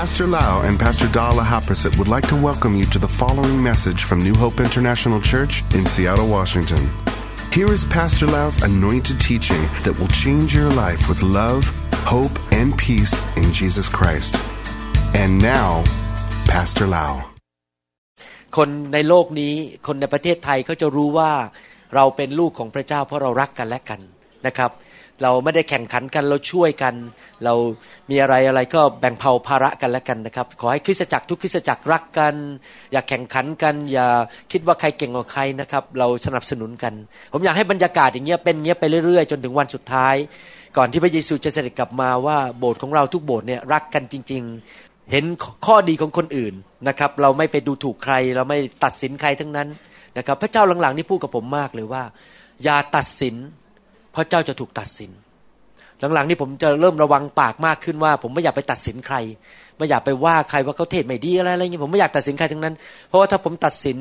Pastor Lau and Pastor Dala Haprasit would like to welcome you to the following message from New Hope International Church in Seattle, Washington. Here is Pastor Lau's anointed teaching that will change your life with love, hope, and peace in Jesus Christ. And now, Pastor Lau. คนในโลกนี้คนในประเทศไทยเขาจะรู้ว่าเราเป็นลูกของพระเจ้าเพราะเรารักกันและกันนะครับ เราไม่ได้แข่งขันกันเราช่วยกัน เรามีอะไรอะไรก็แบ่งเผาภาระกันและกันนะครับ ขอให้คริสตจักรทุกคริสตจักรรักกัน อย่าแข่งขันกัน อย่าคิดว่าใครเก่งกว่าใครนะครับ เราสนับสนุนกัน ผมอยากให้บรรยากาศอย่างเงี้ยเป็นเงี้ยไปเรื่อยๆ จนถึงวันสุดท้าย ก่อนที่พระเยซูจะเสด็จกลับมาว่าโบสถ์ของเราทุกโบสถ์เนี่ยรักกันจริง ๆ เห็นข้อดีของคนอื่นนะครับ เราไม่ไปดูถูกใคร เราไม่ตัดสินใครทั้งนั้นนะครับ พระเจ้าหลังๆนี่พูดกับผมมากเลยว่า อย่าตัดสิน เพราะเจ้าจะถูกตัดสิน หลังๆนี่ผมจะเริ่มระวังปากมากขึ้นว่า ผมไม่อยากไปตัดสินใคร ไม่อยากไปว่าใครว่าเขาเทศไม่ดีอะไรอะไรเงี้ยผมไม่อยากตัดสินใครทั้งนั้น เพราะว่าถ้าผมตัดสิน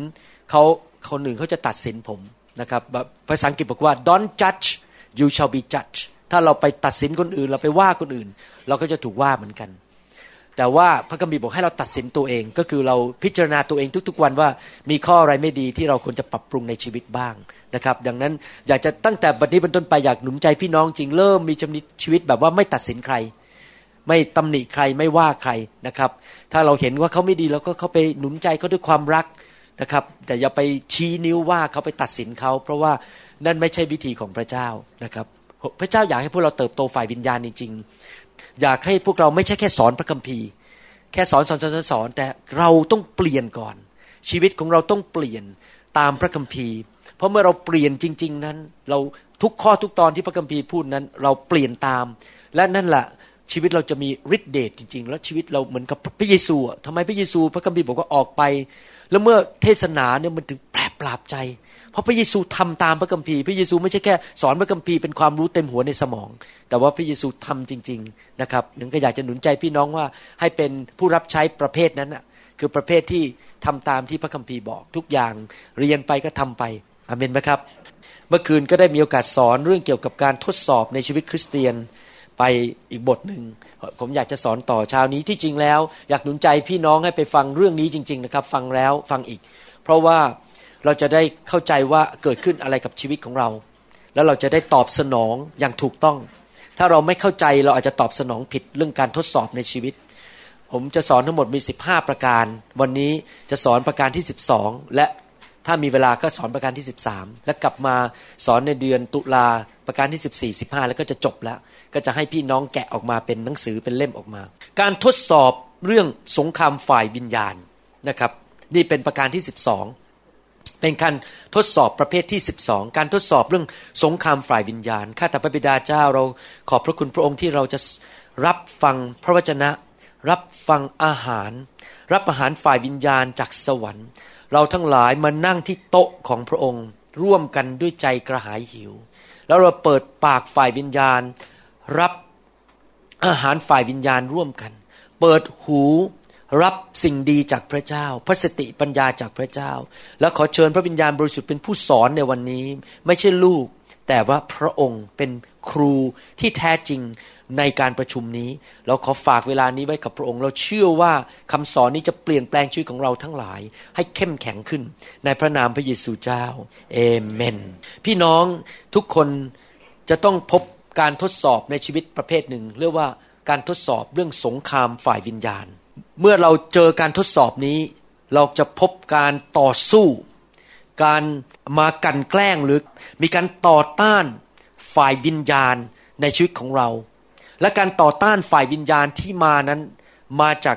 เขาคนอื่นเขาจะตัดสินผมนะครับแบบภาษาอังกฤษบอกว่า don't judge you shall be judged ถ้าเราไปตัดสินคนอื่น เราไปว่าคนอื่น เราก็จะถูกว่าเหมือนกัน แต่ว่าพระคัมภีร์บอกให้เราตัดสินตัวเอง ก็คือเราพิจารณาตัวเองทุกๆวันว่ามีข้ออะไรไม่ดีที่เราควรจะปรับปรุงในชีวิตบ้าง นะครับ ดังนั้นอยากจะตั้งแต่บัดนี้เป็นต้นไปอยากหนุนใจพี่น้องจริงเริ่มมีชีวิตแบบว่าไม่ตัดสินใคร ไม่ตำหนิใครไม่ว่าใครนะครับ ถ้าเราเห็นว่าเขาไม่ดีเราก็เข้าไปหนุนใจเขาด้วยความรักนะครับ แต่อย่าไปชี้นิ้วว่าเขาไปตัดสินเขาเพราะว่านั่นไม่ใช่วิธีของพระเจ้านะครับ พระเจ้าอยากให้พวกเราเติบโตฝ่ายวิญญาณจริงๆ อยากให้พวกเราไม่ใช่แค่สอนพระคัมภีร์ แค่สอนสอนสอนสอนแต่เราต้องเปลี่ยนก่อน ชีวิตของเราต้องเปลี่ยนตามพระคัมภีร์ เพราะเมื่อเราเปลี่ยนจริง ๆ นั้น เราทุกข้อทุกตอนที่พระคัมภีร์พูดนั้น เราเปลี่ยนตาม และนั่นแหละชีวิตเราจะมีฤทธิเดชจริง ๆ แล้วชีวิตเราเหมือนกับพระเยซูทำไมพระเยซู พระคัมภีร์บอกว่าออกไป แล้วเมื่อเทศนาเนี่ยมันถึงแปรปราบใจ เพราะพระเยซูทำตามพระคัมภีร์ พระเยซูไม่ใช่แค่สอนพระคัมภีร์เป็นความรู้เต็มหัวในสมอง แต่ว่าพระเยซูทำจริง ๆนะครับหนึ่งก็อยากจะหนุนใจพี่น้องว่าให้เป็นผู้รับใช้ประเภทนั้นนะคือประเภทที่ทำตามที่พระคัมภีร์บอกทุกอย่างเรียนไปก็ทำไป อเมนไหมครับ เมื่อคืนก็ได้มีโอกาสสอนเรื่องเกี่ยวกับการทดสอบในชีวิตคริสเตียนไปอีกบทหนึ่งผมอยากจะสอนต่อเช้านี้ที่จริงแล้ว อยากหนุนใจพี่น้องให้ไปฟังเรื่องนี้จริง ๆ นะครับ ฟังแล้วฟังอีก เพราะว่าเราจะได้เข้าใจว่าเกิดขึ้นอะไรกับชีวิตของเรา แล้วเราจะได้ตอบสนองอย่างถูกต้อง ถ้าเราไม่เข้าใจเราอาจจะตอบสนองผิดเรื่องการทดสอบในชีวิต ผมจะสอนทั้งหมดมี 15 ประการ วันนี้จะสอนประการที่ 12 และ ถ้ามีเวลาก็สอนประการที่ 13 แล้วกลับมาสอนในเดือนตุลาประการที่ 14 15 แล้วก็จะจบแล้ว ก็จะให้พี่น้องแกะออกมาเป็นหนังสือเป็นเล่มออกมา การทดสอบเรื่องสงครามฝ่ายวิญญาณนะครับ นี่เป็นประการที่ 12 เป็นการทดสอบประเภทที่ 12 การทดสอบเรื่องสงครามฝ่ายวิญญาณข้าแต่พระบิดาเจ้าเราขอบพระคุณพระองค์ที่เราจะรับฟังพระวจนะ รับฟังอาหาร รับอาหารฝ่ายวิญญาณจากสวรรค์ เราทั้งหลายมานั่งที่โต๊ะของพระองค์ ร่วมกันด้วยใจกระหายหิว แล้วเราเปิดปากฝ่ายวิญญาณ รับอาหารฝ่ายวิญญาณร่วมกัน เปิดหูรับสิ่งดีจากพระเจ้า พระสติปัญญาจากพระเจ้า และขอเชิญพระวิญญาณบริสุทธิ์เป็นผู้สอนในวันนี้ ไม่ใช่ลูก แต่ว่าพระองค์เป็นครูที่แท้จริง ในการประชุมนี้ เราขอฝากเวลานี้ไว้กับพระองค์ เราเชื่อว่าคำสอนนี้จะเปลี่ยนแปลงชีวิตของเราทั้งหลาย ให้เข้มแข็งขึ้น ในพระนามพระเยซูเจ้าเอเมน พี่น้องทุกคนจะต้องพบการทดสอบในชีวิตประเภทหนึ่ง เรียกว่าการทดสอบเรื่องสงครามฝ่ายวิญญาณ เมื่อเราเจอการทดสอบนี้ เราจะพบการต่อสู้ การมากันแกล้งหรือมีการต่อต้านฝ่ายวิญญาณในชีวิตของเรา และการต่อต้านฝ่ายวิญญาณที่มานั้นมาจาก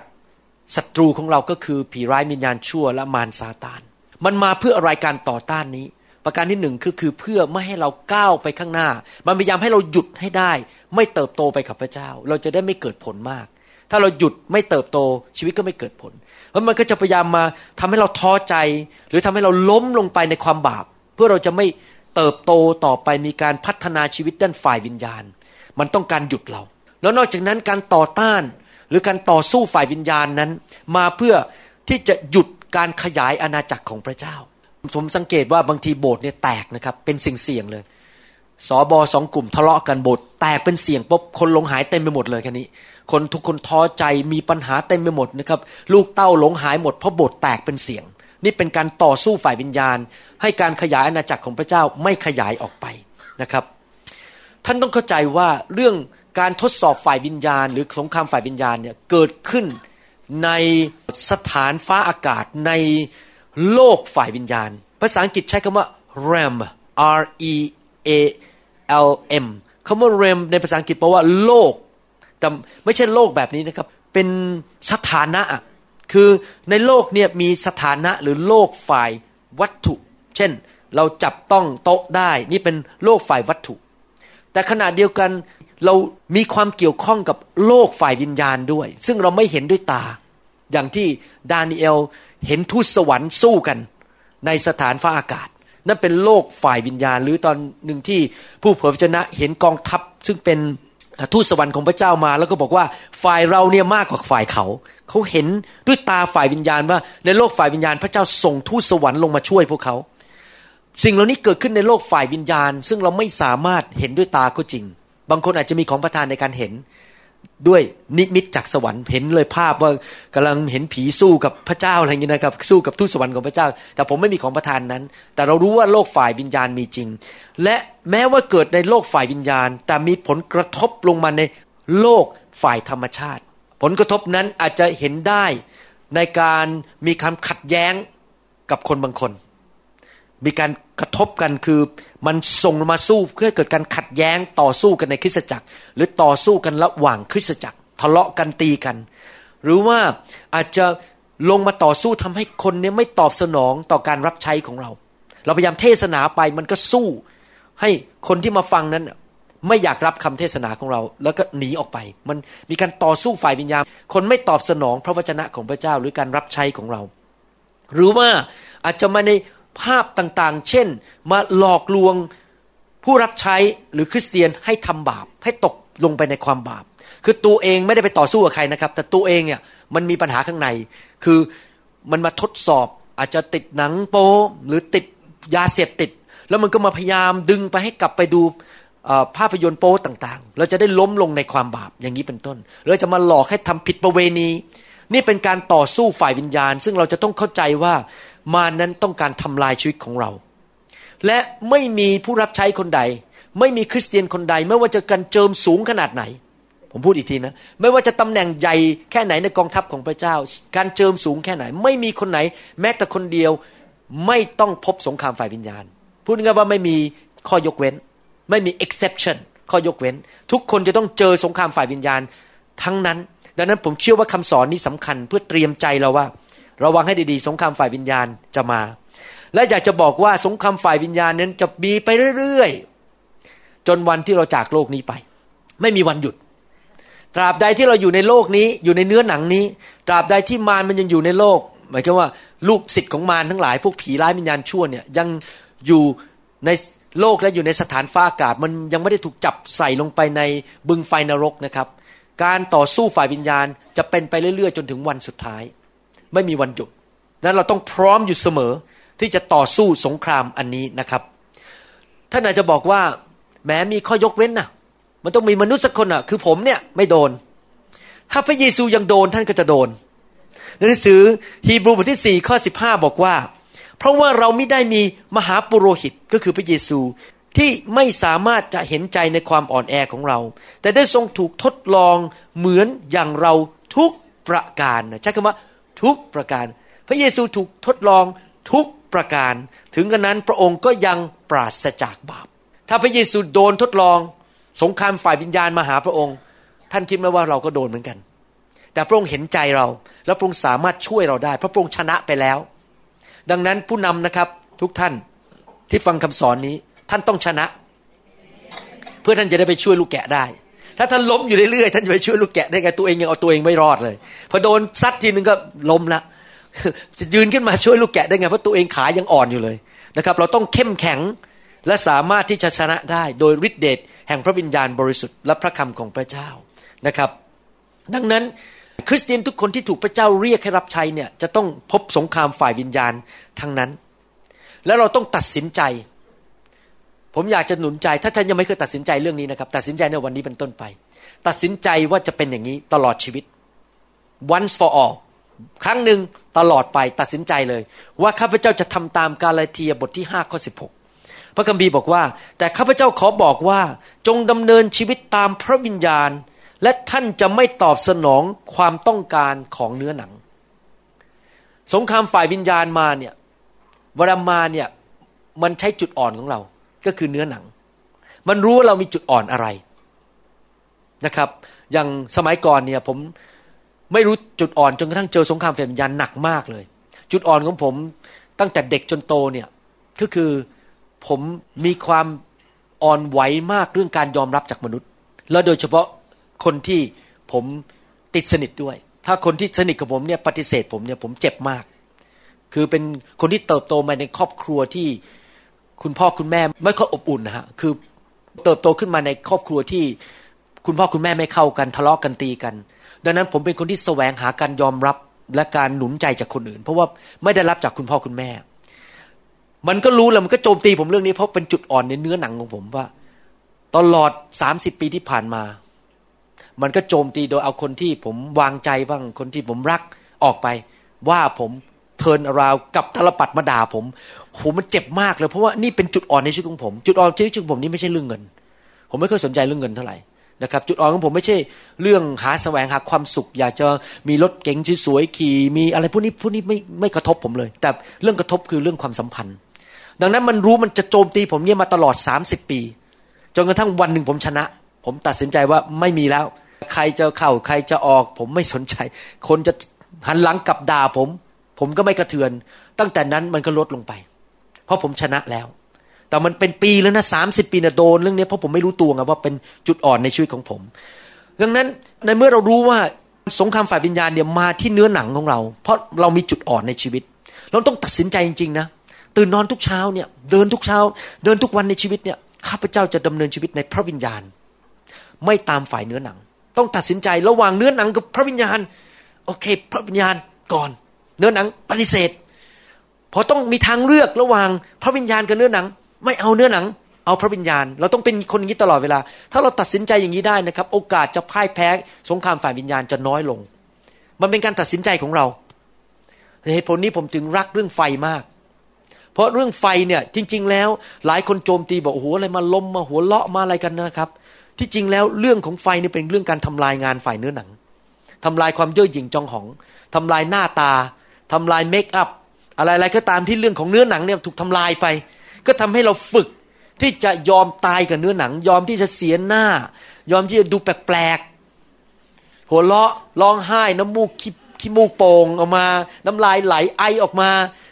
ศัตรูของเราก็คือผีร้ายวิญญาณชั่วและมารซาตาน มันมาเพื่ออะไรการต่อต้านนี้ ประการที่หนึ่งคือคือเพื่อไม่ให้เราก้าวไปข้างหน้า มันพยายามให้เราหยุดให้ได้ ไม่เติบโตไปกับพระเจ้า เราจะได้ไม่เกิดผลมาก ถ้าเราหยุดไม่เติบโตชีวิตก็ไม่เกิดผลเพราะมันก็จะพยายามมาทำให้เราท้อใจ หรือทำให้เราล้มลงไปในความบาป เพื่อเราจะไม่เติบโตต่อไปมีการพัฒนาชีวิตด้านฝ่ายวิญญาณ มันต้องการหยุดเรา แล้วนอกจากนั้นการต่อต้านหรือการต่อสู้ฝ่ายวิญญาณนั้น มาเพื่อที่จะหยุดการขยายอาณาจักรของพระเจ้า ผมสังเกตว่าบางทีโบสถ์เนี่ยแตกนะครับเป็นสิ่งเสี่ยงเลยสอบอสองกลุ่มทะเลาะกันโบทแตกเป็นเสียงปุ๊บคนหลงหายเต็มไปหมดเลยแค่นี้ คนทุกคนท้อใจมีปัญหาเต็มไปหมดนะครับลูกเต้าหลงหายหมดเพราะโบทแตกเป็นเสียง นี่เป็นการต่อสู้ฝ่ายวิญญาณ ให้การขยายอาณาจักรของพระเจ้าไม่ขยายออกไปนะครับ ท่านต้องเข้าใจว่าเรื่อง การทดสอบฝ่ายวิญญาณ หรือสงครามฝ่ายวิญญาณเนี่ยเกิดขึ้นในสถานฟ้าอากาศในโลกฝ่ายวิญญาณ ภาษาอังกฤษใช้คำว่า realm R E A L M คำว่า realm ในภาษาอังกฤษแปลว่าโลก แต่ไม่ใช่โลกแบบนี้นะครับ เป็นสถานะคือในโลกเนี่ยมีสถานะหรือโลกฝ่ายวัตถุ เช่น เราจับต้องโต๊ะได้ นี่เป็นโลกฝ่ายวัตถุ แต่ขณะเดียวกัน เรามีความเกี่ยวข้องกับโลกฝ่ายวิญญาณด้วย ซึ่งเราไม่เห็นด้วยตา อย่างที่ดานิเอลเห็นทูตสวรรค์สู้กัน ในสถานฟ้าอากาศ นั่นเป็นโลกฝ่ายวิญญาณ หรือตอนหนึ่งที่ผู้เผยพระชนะเห็นกองทัพ ซึ่งเป็นทูตสวรรค์ของพระเจ้ามา แล้วก็บอกว่าฝ่ายเราเนี่ยมากกว่าฝ่ายเขา เขาเห็นด้วยตาฝ่ายวิญญาณว่า ในโลกฝ่ายวิญญาณ พระเจ้าส่งทูตสวรรค์ลงมาช่วยพวกเขา สิ่งเหล่านี้เกิดขึ้นในโลกฝ่ายวิญญาณ ซึ่งเราไม่สามารถเห็นด้วยตาก็จริง บางคนอาจจะมีของประทานในการเห็น ด้วยนิมิตจากสวรรค์เห็นเลยภาพว่ากำลังเห็นผีสู้กับพระเจ้าอะไรอย่างนี้นะครับ สู้กับทูตสวรรค์ของพระเจ้า แต่ผมไม่มีของประทานนั้น แต่เรารู้ว่าโลกฝ่ายวิญญาณมีจริง และแม้ว่าเกิดในโลกฝ่ายวิญญาณ แต่มีผลกระทบลงมาในโลกฝ่ายธรรมชาติ ผลกระทบนั้นอาจจะเห็นได้ในการมีคำขัดแย้งกับคนบางคน มีการกระทบกันคือ มันส่งมาสู้เพื่อเกิดการขัดแย้งต่อสู้กันในคริสตจักร หรือต่อสู้กันระหว่างคริสตจักร ทะเลาะกันตีกัน หรือว่าอาจจะลงมาต่อสู้ทำให้คนนี้ไม่ตอบสนองต่อการรับใช้ของเรา เราพยายามเทศนาไปมันก็สู้ ให้คนที่มาฟังนั้นไม่อยากรับคำเทศนาของเรา แล้วก็หนีออกไป มันมีการต่อสู้ฝ่ายวิญญาณ คนไม่ตอบสนองพระวจนะของพระเจ้าหรือการรับใช้ของเรา หรือว่าอาจจะมาใน ภาพต่างๆ เช่น มาหลอกลวงผู้รับใช้หรือคริสเตียนให้ทำบาป ให้ตกลงไปในความบาป คือตัวเองไม่ได้ไปต่อสู้กับใครนะครับ แต่ตัวเองเนี่ยมันมีปัญหาข้างใน คือมันมาทดสอบอาจจะติดหนังโป๊หรือติดยาเสพติด แล้วมันก็มาพยายามดึงไปให้กลับไปดูภาพยนตร์โป๊ต่างๆ เราจะได้ล้มลงในความบาปอย่างนี้เป็นต้นเราจะมาหลอกให้ทำผิดประเวณี นี่เป็นการต่อสู้ฝ่ายวิญญาณ ซึ่งเราจะต้องเข้าใจว่า มานั้นต้องการทำลายชีวิตของเรา และไม่มีผู้รับใช้คนใด ไม่มีคริสเตียนคนใด ไม่ว่าจะกันเจิมสูงขนาดไหน ผมพูดอีกทีนะ ไม่ว่าจะตำแหน่งใหญ่แค่ไหนในกองทัพของพระเจ้า การเจิมสูงแค่ไหน ไม่มีคนไหน แม้แต่คนเดียวไม่ต้องพบสงครามฝ่ายวิญญาณ พูดง่ายว่าไม่มีข้อยกเว้น ไม่มี exception ข้อยกเว้น ทุกคนจะต้องเจอสงครามฝ่ายวิญญาณทั้งนั้น ดังนั้นผมเชื่อว่าคำสอนนี้สำคัญเพื่อเตรียมใจเราว่า ระวังให้ดีๆ สงครามฝ่ายวิญญาณจะมา และอยากจะบอกว่าสงครามฝ่ายวิญญาณนั้นจะมีไปเรื่อยๆ จนวันที่เราจากโลกนี้ไป ไม่มีวันหยุด ตราบใดที่เราอยู่ในโลกนี้อยู่ในเนื้อหนังนี้ ตราบใดที่มารมันยังอยู่ในโลก หมายถึงว่าลูกศิษย์ของมารทั้งหลายพวกผีร้ายวิญญาณชั่วเนี่ยยังอยู่ในโลกและอยู่ในสถานฟ้าอากาศ มันยังไม่ได้ถูกจับใส่ลงไปในบึงไฟนรกนะครับ การต่อสู้ฝ่ายวิญญาณจะเป็นไปเรื่อยๆ จนถึงวันสุดท้าย ไม่มีวันหยุดนั้นเราต้องพร้อมอยู่เสมอที่จะต่อสู้สงครามอันนี้นะครับท่านอาจจะบอกว่าแม้มีข้อยกเว้นนะมันต้องมีมนุษย์สักคนอะ คือผมเนี่ยไม่โดน ถ้าพระเยซูยังโดนท่านก็จะโดนในหนังสือฮีบรูบทที่สี่ข้อสิบห้าบอกว่า เพราะว่าเราไม่ได้มีมหาปุโรหิตก็คือพระเยซูที่ไม่สามารถจะเห็นใจในความอ่อนแอของเรา แต่ได้ทรงถูกทดลองเหมือนอย่างเราทุกประการใช้คำว่า ทุกประการ พระเยซูถูกทดลองทุกประการ ถึงกระนั้นพระองค์ก็ยังปราศจากบาป ถ้าพระเยซูโดนทดลอง สงครามฝ่ายวิญญาณมาหาพระองค์ ท่านคิดไหมว่าเราก็โดนเหมือนกัน แต่พระองค์เห็นใจเรา และพระองค์สามารถช่วยเราได้เพราะพระองค์ชนะไปแล้ว ดังนั้นผู้นำนะครับทุกท่านที่ฟังคำสอนนี้ท่านต้องชนะ เพื่อท่านจะได้ไปช่วยลูกแกะได้ ถ้าท่านล้มอยู่เรื่อยๆท่านจะไปช่วยลูกแกะได้ไงตัวเองยังเอาตัวเองไม่รอดเลยพอโดนซัดทีนึงก็ล้มละจะยืนขึ้นมาช่วยลูกแกะได้ไงเพราะตัวเองขายังอ่อนอยู่เลยนะครับ เราต้องเข้มแข็งและสามารถที่จะชนะได้โดยฤทธิเดชแห่งพระวิญญาณบริสุทธิ์และพระคำของพระเจ้านะครับ ดังนั้นคริสเตียนทุกคนที่ถูกพระเจ้าเรียกให้รับใช้เนี่ยจะต้องพบสงครามฝ่ายวิญญาณทั้งนั้น แล้วเราต้องตัดสินใจ ผมอยากจะหนุนใจ ถ้าท่านยังไม่เคยตัดสินใจเรื่องนี้นะครับ ตัดสินใจในวันนี้เป็นต้นไป ตัดสินใจว่าจะเป็นอย่างนี้ตลอดชีวิต once for all ครั้งหนึ่งตลอดไปตัดสินใจเลย ว่าข้าพเจ้าจะทำตามกาลาเทียบทที่5ข้อ16 พระคัมภีร์บอกว่า แต่ข้าพเจ้าขอบอกว่าจงดำเนินชีวิตตามพระวิญญาณ และท่านจะไม่ตอบสนองความต้องการของเนื้อหนัง สงครามฝ่ายวิญญาณมาเนี่ยเวลามาเนี่ยมันใช้จุดอ่อนของเรา ก็คือเนื้อหนัง มันรู้ว่าเรามีจุดอ่อนอะไรนะครับ อย่างสมัยก่อนเนี่ยผมไม่รู้จุดอ่อนจนกระทั่งเจอสงครามฝ่ายวิญญาณหนักมากเลย จุดอ่อนของผมตั้งแต่เด็กจนโตเนี่ยก็คือผมมีความอ่อนไหวมากเรื่องการยอมรับจากมนุษย์ แล้วโดยเฉพาะคนที่ผมติดสนิทด้วย ถ้าคนที่สนิทกับผมเนี่ยปฏิเสธผมเนี่ยผมเจ็บมาก คือเป็นคนที่เติบโตมาในครอบครัวที่ คุณพ่อคุณแม่ไม่ค่อยอบอุ่นนะฮะคือเติบโตขึ้นมาในครอบครัวที่คุณพ่อคุณแม่ไม่เข้ากันทะเลาะกกันตีกัน ดังนั้นผมเป็นคนที่แสวงหาการยอมรับและการหนุนใจจากคนอื่น เพราะว่าไม่ได้รับจากคุณพ่อคุณแม่ มันก็รู้แล้วมันก็โจมตีผมเรื่องนี้เพราะเป็นจุดอ่อนในเนื้อหนังของผมว่า ตลอดสามสิบปีที่ผ่านมา มันก็โจมตีโดยเอาคนที่ผมวางใจบ้างคนที่ผมรักออกไป ว่าผมเทินราวกับทรปัดมาด่าผม โหมันเจ็บมากเลยเพราะว่านี่เป็นจุดอ่อนในชีวิตของผม จุดอ่อนในชีวิตของผมนี่ไม่ใช่เรื่องเงิน ผมไม่เคยสนใจเรื่องเงินเท่าไหร่นะครับจุดอ่อนของผมไม่ใช่เรื่องหาแสวงหาความสุข อยากจะมีรถเก๋งสวยๆขี่มีอะไรพวกนี้พวกนี้ไม่ไม่กระทบผมเลย แต่เรื่องกระทบคือเรื่องความสัมพันธ์ ดังนั้นมันรู้มันจะโจมตีผมเนี่ยมาตลอด 30 ปี จนกระทั่งวันหนึ่งผมชนะ ผมตัดสินใจว่าไม่มีแล้ว ใครจะเข้าใครจะออก ผมไม่สนใจ คนจะหันหลังกลับด่าผม ผมก็ไม่กระเทือน ตั้งแต่นั้นมันก็ลดลงไป เพราะผมชนะแล้ว แต่มันเป็นปีแล้วนะสามสิบปีนะโดนเรื่องนี้เพราะผมไม่รู้ตัวไงว่าเป็นจุดอ่อนในชีวิตของผม ดังนั้นในเมื่อเรารู้ว่าสงครามฝ่ายวิญญาณเนี่ยมาที่เนื้อหนังของเรา เพราะเรามีจุดอ่อนในชีวิต เราต้องตัดสินใจจริงๆนะตื่นนอนทุกเช้าเนี่ยเดินทุกเช้า เดินทุกวันในชีวิตเนี่ยข้าพเจ้าจะดำเนินชีวิตในพระวิญญาณ ไม่ตามฝ่ายเนื้อหนัง ต้องตัดสินใจระหว่างเนื้อหนังกับพระวิญญาณ โอเค พระวิญญาณก่อน เนื้อหนังปฏิเสธ พอต้องมีทางเลือกระหว่างพระวิญญาณกับเนื้อหนัง ไม่เอาเนื้อหนัง เอาพระวิญญาณ เราต้องเป็นคนอย่างนี้ตลอดเวลา ถ้าเราตัดสินใจอย่างนี้ได้นะครับ โอกาสจะพ่ายแพ้สงครามฝ่ายวิญญาณจะน้อยลง มันเป็นการตัดสินใจของเราเหตุผลนี้ผมถึงรักเรื่องไฟมาก เพราะเรื่องไฟเนี่ยจริง ๆ แล้วหลายคนโจมตีบอกโอ้โหอะไรมาล้มมาหัวเลาะมาอะไรกันนะครับ ที่จริงแล้วเรื่องของไฟนี่เป็นเรื่องการทำลายงานฝ่ายเนื้อหนังทำลายความเย่อหยิ่งจองหองทำลายหน้าตาทำลายเมคอัพ อะไรๆก็ตามที่เรื่องของเนื้อหนังเนี่ยถูกทำลายไป ก็ทำให้เราฝึกที่จะยอมตายกับเนื้อหนัง ยอมที่จะเสียหน้า ยอมที่จะดูแปลกๆหัวเราะร้องไห้น้ำมูกขี้มูกโป่งออกมา น้ำลายไหลไอออกมา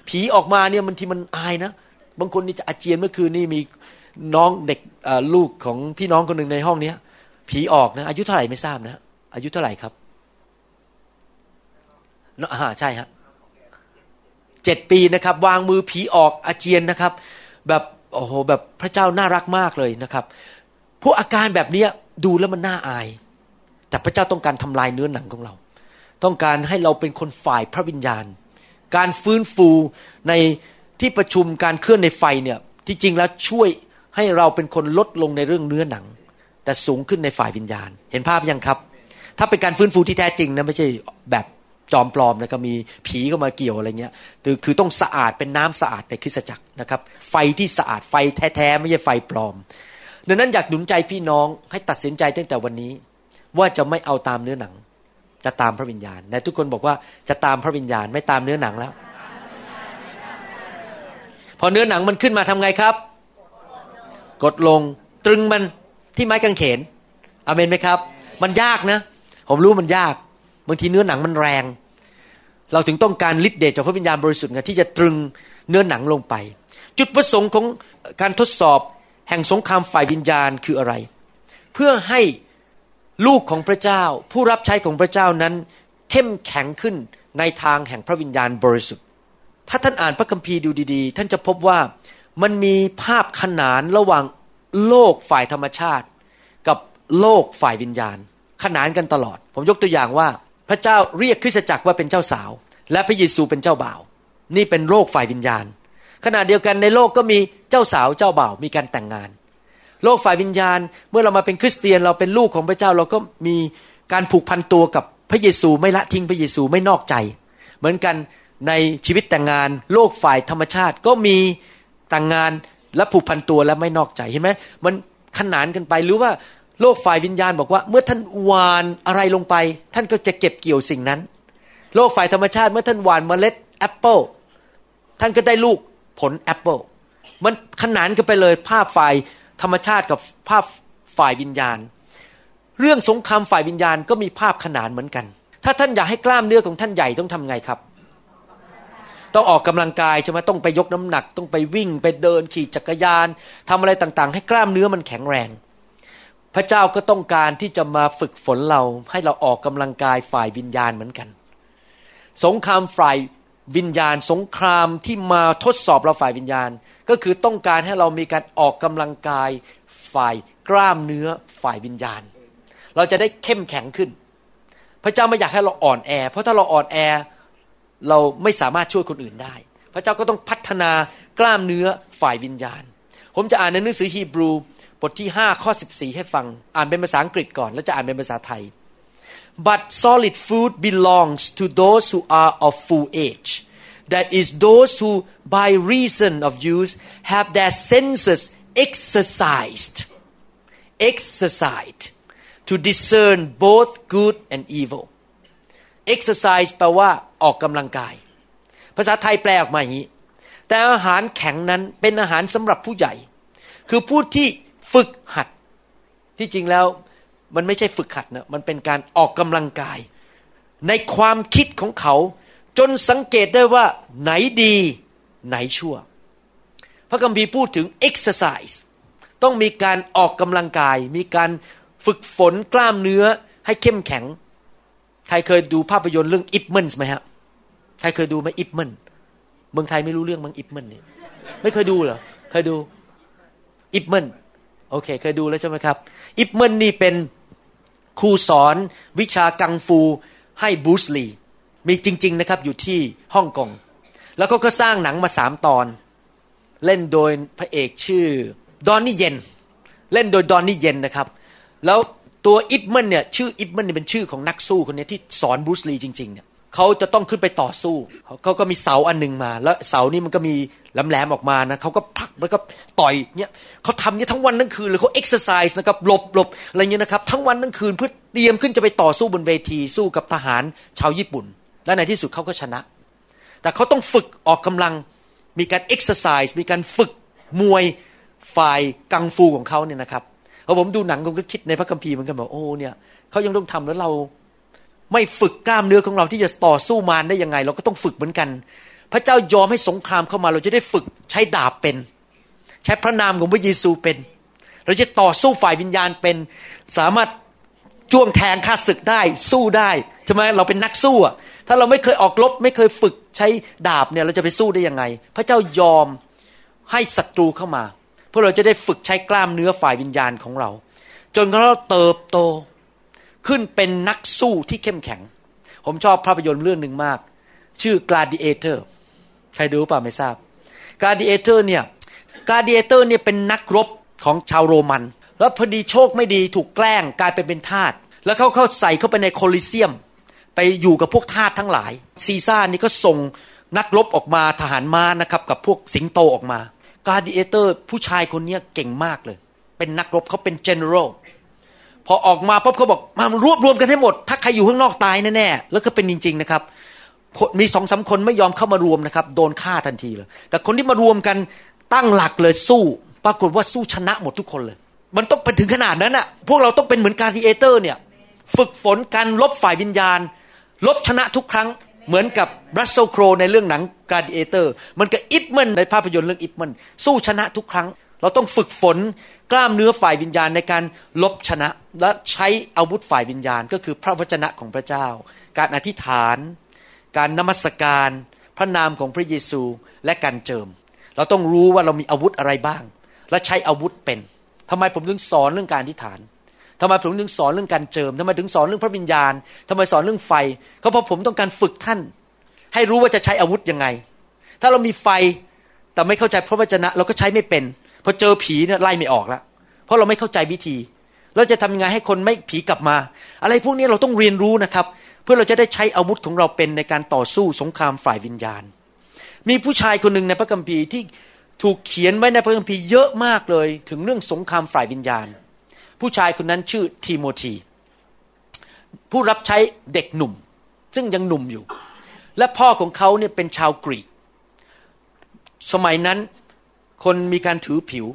ผีออกมาเนี่ยมันที่มันอายนะ บางคนนี่จะอาเจียนเมื่อคืนนี่มีน้องเด็กลูกของพี่น้องคนหนึ่งในห้องเนี้ย ผีออกนะอายุเท่าไหร่ไม่ทราบนะอายุเท่าไหร่ครับอ่าใช่ฮะ เจ็ดปีนะครับ วางมือผีออกอาเจียนนะครับ แบบโอ้โหแบบพระเจ้าน่ารักมากเลยนะครับ พวกอาการแบบนี้ดูแล้วมันน่าอาย แต่พระเจ้าต้องการทำลายเนื้อหนังของเรา ต้องการให้เราเป็นคนฝ่ายพระวิญญาณ การฟื้นฟูในที่ประชุมการเคลื่อนในไฟเนี่ยที่จริงแล้วช่วยให้เราเป็นคนลดลงในเรื่องเนื้อหนัง แต่สูงขึ้นในฝ่ายวิญญาณ เห็นภาพยังครับ ถ้าเป็นการฟื้นฟูที่แท้จริงนะไม่ใช่แบบ จอมปลอมนะก็มีผีเข้ามาเกี่ยวอะไรเงี้ยคือคือต้องสะอาดเป็นน้ำสะอาดในคริสตจักรนะครับ ไฟที่สะอาดไฟแท้ๆไม่ใช่ไฟปลอมดังนั้นอยากหนุนใจพี่น้องให้ตัดสินใจตั้งแต่วันนี้ ว่าจะไม่เอาตามเนื้อหนัง จะตามพระวิญญาณแต่ทุกคนบอกว่าจะตามพระวิญญาณไม่ตามเนื้อหนังแล้ว พอเนื้อหนังมันขึ้นมาทำไงครับ กดลงตรึงมันที่ไม้กางเขนอเมนไหมครับ มันยากนะ ผมรู้มันยาก บางทีเนื้อหนังมันแรง เราถึงต้องการฤทธิ์เดชจากพระวิญญาณบริสุทธิ์ไงที่จะตรึงเนื้อหนังลงไป จุดประสงค์ของการทดสอบแห่งสงครามฝ่ายวิญญาณคืออะไร เพื่อให้ลูกของพระเจ้า ผู้รับใช้ของพระเจ้านั้น เข้มแข็งขึ้นในทางแห่งพระวิญญาณบริสุทธิ์ ถ้าท่านอ่านพระคัมภีร์ดูดีๆ ท่านจะพบว่ามันมีภาพขนานระหว่างโลกฝ่ายธรรมชาติ กับโลกฝ่ายวิญญาณ ขนานกันตลอด ผมยกตัวอย่างว่า พระเจ้าเรียกคริสตจักรว่าเป็นเจ้าสาว และพระเยซูเป็นเจ้าบ่าว นี่เป็นโลกฝ่ายวิญญาณ ขณะเดียวกันในโลกก็มีเจ้าสาวเจ้าบ่าวมีการแต่งงาน โลกฝ่ายวิญญาณเมื่อเรามาเป็นคริสเตียนเราเป็นลูกของพระเจ้าเราก็มีการผูกพันตัวกับพระเยซูไม่ละทิ้งพระเยซูไม่นอกใจ เหมือนกันในชีวิตแต่งงาน โลกฝ่ายธรรมชาติก็มีแต่งงานและผูกพันตัวและไม่นอกใจเห็นไหมมันขนานกันไปหรือว่า โลกฝ่ายวิญญาณบอกว่า เมื่อท่านหวานอะไรลงไป ท่านก็จะเก็บเกี่ยวสิ่งนั้น โลกฝ่ายธรรมชาติเมื่อท่านหวานเมล็ดแอปเปิลท่านก็ได้ลูกผลแอปเปิลมันขนานกันไปเลยภาพฝ่ายธรรมชาติกับภาพฝ่ายวิญญาณ เรื่องสงครามฝ่ายวิญญาณก็มีภาพขนานเหมือนกัน ถ้าท่านอยากให้กล้ามเนื้อของท่านใหญ่ต้องทำไงครับ ต้องออกกำลังกายใช่ไหมต้องไปยกน้ำหนัก ต้องไปวิ่งไปเดินขี่จักรยานทำอะไรต่างๆ ให้กล้ามเนื้อมันแข็งแรง พระเจ้าก็ต้องการที่จะมาฝึกฝนเราให้เราออกกำลังกายฝ่ายวิญญาณเหมือนกัน สงครามฝ่ายวิญญาณ สงครามที่มาทดสอบเราฝ่ายวิญญาณ ก็คือต้องการให้เรามีการออกกำลังกายฝ่ายกล้ามเนื้อฝ่ายวิญญาณ เราจะได้เข้มแข็งขึ้น พระเจ้าไม่อยากให้เราอ่อนแอ เพราะถ้าเราอ่อนแอเราไม่สามารถช่วยคนอื่นได้ พระเจ้าก็ต้องพัฒนากล้ามเนื้อฝ่ายวิญญาณ ผมจะอ่านในหนังสือฮีบรู บทที่ 5 ข้อ 14 ให้ฟัง อ่านเป็นภาษาอังกฤษก่อน แล้วจะอ่านเป็นภาษาไทย but solid food belongs to those who are of full age that is those who by reason of use have their senses exercised exercised to discern both good and evil exercise แปลว่าออกกำลังกาย ภาษาไทยแปลออกมาอย่างนี้ แต่อาหารแข็งนั้นเป็นอาหารสำหรับผู้ใหญ่ คือผู้ที่ ฝึกหัด ที่จริงแล้วมันไม่ใช่ฝึกหัดนะมันเป็นการออกกำลังกาย ในความคิดของเขา จนสังเกตได้ว่า ไหนดี ไหนชั่ว พระคัมภีร์พูดถึง exercise ต้องมีการออกกำลังกาย มีการฝึกฝนกล้ามเนื้อให้เข้มแข็ง ใครเคยดูภาพยนตร์เรื่อง Ip Man ไหมฮะใครเคยดูไหม Ip Man เมืองไทยไม่รู้เรื่องมั้ง Ip Man เนี่ยไม่เคยดูเหรอเคยดู Ip Man โอเค เคยดูแล้วใช่ไหมครับ Ip Man นี่เป็นครูสอนวิชากังฟูให้ Bruce Lee มีจริง ๆ นะครับอยู่ที่ฮ่องกง แล้วก็ก็สร้างหนังมาสามตอน เล่นโดยพระเอกชื่อDonnie Yen เล่นโดย Donnie Yen นะครับ แล้วตัว Ip Man เนี่ยชื่อ Ip Man เป็นชื่อของนักสู้คนนี้ที่สอน Bruce Lee จริงๆเนี่ย เขาจะต้องขึ้นไปต่อสู้เขาก็มีเสาอันหนึ่งมา แล้วเสานี่มันก็มีลำแหลมออกมานะเขาก็พักแล้วก็ต่อยเนี่ยเขาทำเนี่ยทั้งวันทั้งคืนเลยเขาเอ็กซ์ไซส์นะครับหลบหลบอะไรเงี้ยนะครับ ทั้งวันทั้งคืนเพื่อเตรียมขึ้นจะไปต่อสู้บนเวทีสู้กับทหารชาวญี่ปุ่น และในที่สุดเขาก็ชนะ แต่เขาต้องฝึกออกกำลังมีการเอ็กซ์ไซส์มีการฝึกมวยฝ่ายกังฟูของเขาเนี่ยนะครับพอผมดูหนังผมก็คิดในพระคัมภีร์มันก็แบบโอ้เนี่ยเขายังต้องทำแล้วเรา ไม่ฝึกกล้ามเนื้อของเราที่จะต่อสู้มารได้ยังไง เราก็ต้องฝึกเหมือนกัน พระเจ้ายอมให้สงครามเข้ามา เราจะได้ฝึกใช้ดาบเป็น ใช้พระนามของพระเยซูเป็น เราจะต่อสู้ฝ่ายวิญญาณเป็น สามารถจ้วงแทงฆ่าศึกได้ สู้ได้ใช่ไหมเราเป็นนักสู้อะถ้าเราไม่เคยออกรบไม่เคยฝึกใช้ดาบเนี่ยเราจะไปสู้ได้ยังไง พระเจ้ายอมให้ศัตรูเข้ามา เพื่อเราจะได้ฝึกใช้กล้ามเนื้อฝ่ายวิญญาณของเรา จนเราเติบโต ขึ้นเป็นนักสู้ที่เข้มแข็ง ผมชอบภาพยนตร์เรื่องหนึ่งมาก ชื่อ Gladiator ใครดูป่าไม่ทราบ Gladiator เนี่ย Gladiator เนี่ยเป็นนักรบของชาวโรมัน แล้วพอดีโชคไม่ดีถูกแกล้งกลายเป็นเป็นทาสแล้วเขาเข้าใส่เข้าไปในโคลิเซียม ไปอยู่กับพวกทาสทั้งหลาย ซีซ่านี่ก็ส่งนักรบออกมาทหารม้านะครับกับพวกสิงโตออกมา Gladiator ผู้ชายคนนี้เก่งมากเลย เป็นนักรบเขาเป็น general พอออกมาปุ๊บเขาบอกมารวบรวมกันให้หมด ถ้าใครอยู่ข้างนอกตายแน่ๆแล้วก็เป็นจริง ๆนะครับมีสองสาคนไม่ยอมเข้ามารวมนะครับ โดนฆ่าทันทีเลย แต่คนที่มารวมกันตั้งหลักเลยสู้ ปรากฏว่าสู้ชนะหมดทุกคนเลย มันต้องไปถึงขนาดนั้นอ่ะพวกเราต้องเป็นเหมือน gladiator เนี่ย ฝึกฝนการรบฝ่ายวิญญาณ รบชนะทุกครั้งเหมือนกับ Russell Crowe ในเรื่องหนัง Gladiator มันกับ Ip Man ในภาพยนตร์เรื่อง Ip Man สู้ชนะทุกครั้ง เราต้องฝึกฝน กล้ามเนื้อฝ่ายวิญญาณในการรบชนะ และใช้อาวุธฝ่ายวิญญาณ ก็คือพระวจนะของพระเจ้า การอธิษฐาน การนมัสการ พระนามของพระเยซูและการเจิม เราต้องรู้ว่าเรามีอาวุธอะไรบ้าง และใช้อาวุธเป็นทำไมผมถึงสอนเรื่องการอธิษฐานทำไมผมถึงสอนเรื่องการเจิมทำไมถึงสอนเรื่องพระวิญญาณทำไมสอนเรื่องไฟก็เพราะผมต้องการฝึกท่าน ให้รู้ว่าจะใช้อาวุธยังไง ถ้าเรามีไฟแต่ไม่เข้าใจพระวจนะ เราก็ใช้ไม่เป็น พอเจอผีเนี่ยไล่ไม่ออกแล้วเพราะเราไม่เข้าใจวิธี เราจะทำยังไงให้คนไม่ผีกลับมา อะไรพวกนี้เราต้องเรียนรู้นะครับ เพื่อเราจะได้ใช้อาวุธของเราเป็นในการต่อสู้สงครามฝ่ายวิญญาณ มีผู้ชายคนหนึ่งในพระคัมภีร์ที่ถูกเขียนไว้ในพระคัมภีร์เยอะมากเลย ถึงเรื่องสงครามฝ่ายวิญญาณ ผู้ชายคนนั้นชื่อทีโมธีผู้รับใช้เด็กหนุ่ม ซึ่งยังหนุ่มอยู่ และพ่อของเขาเนี่ยเป็นชาวกรีก สมัยนั้น คนมีการถือผิว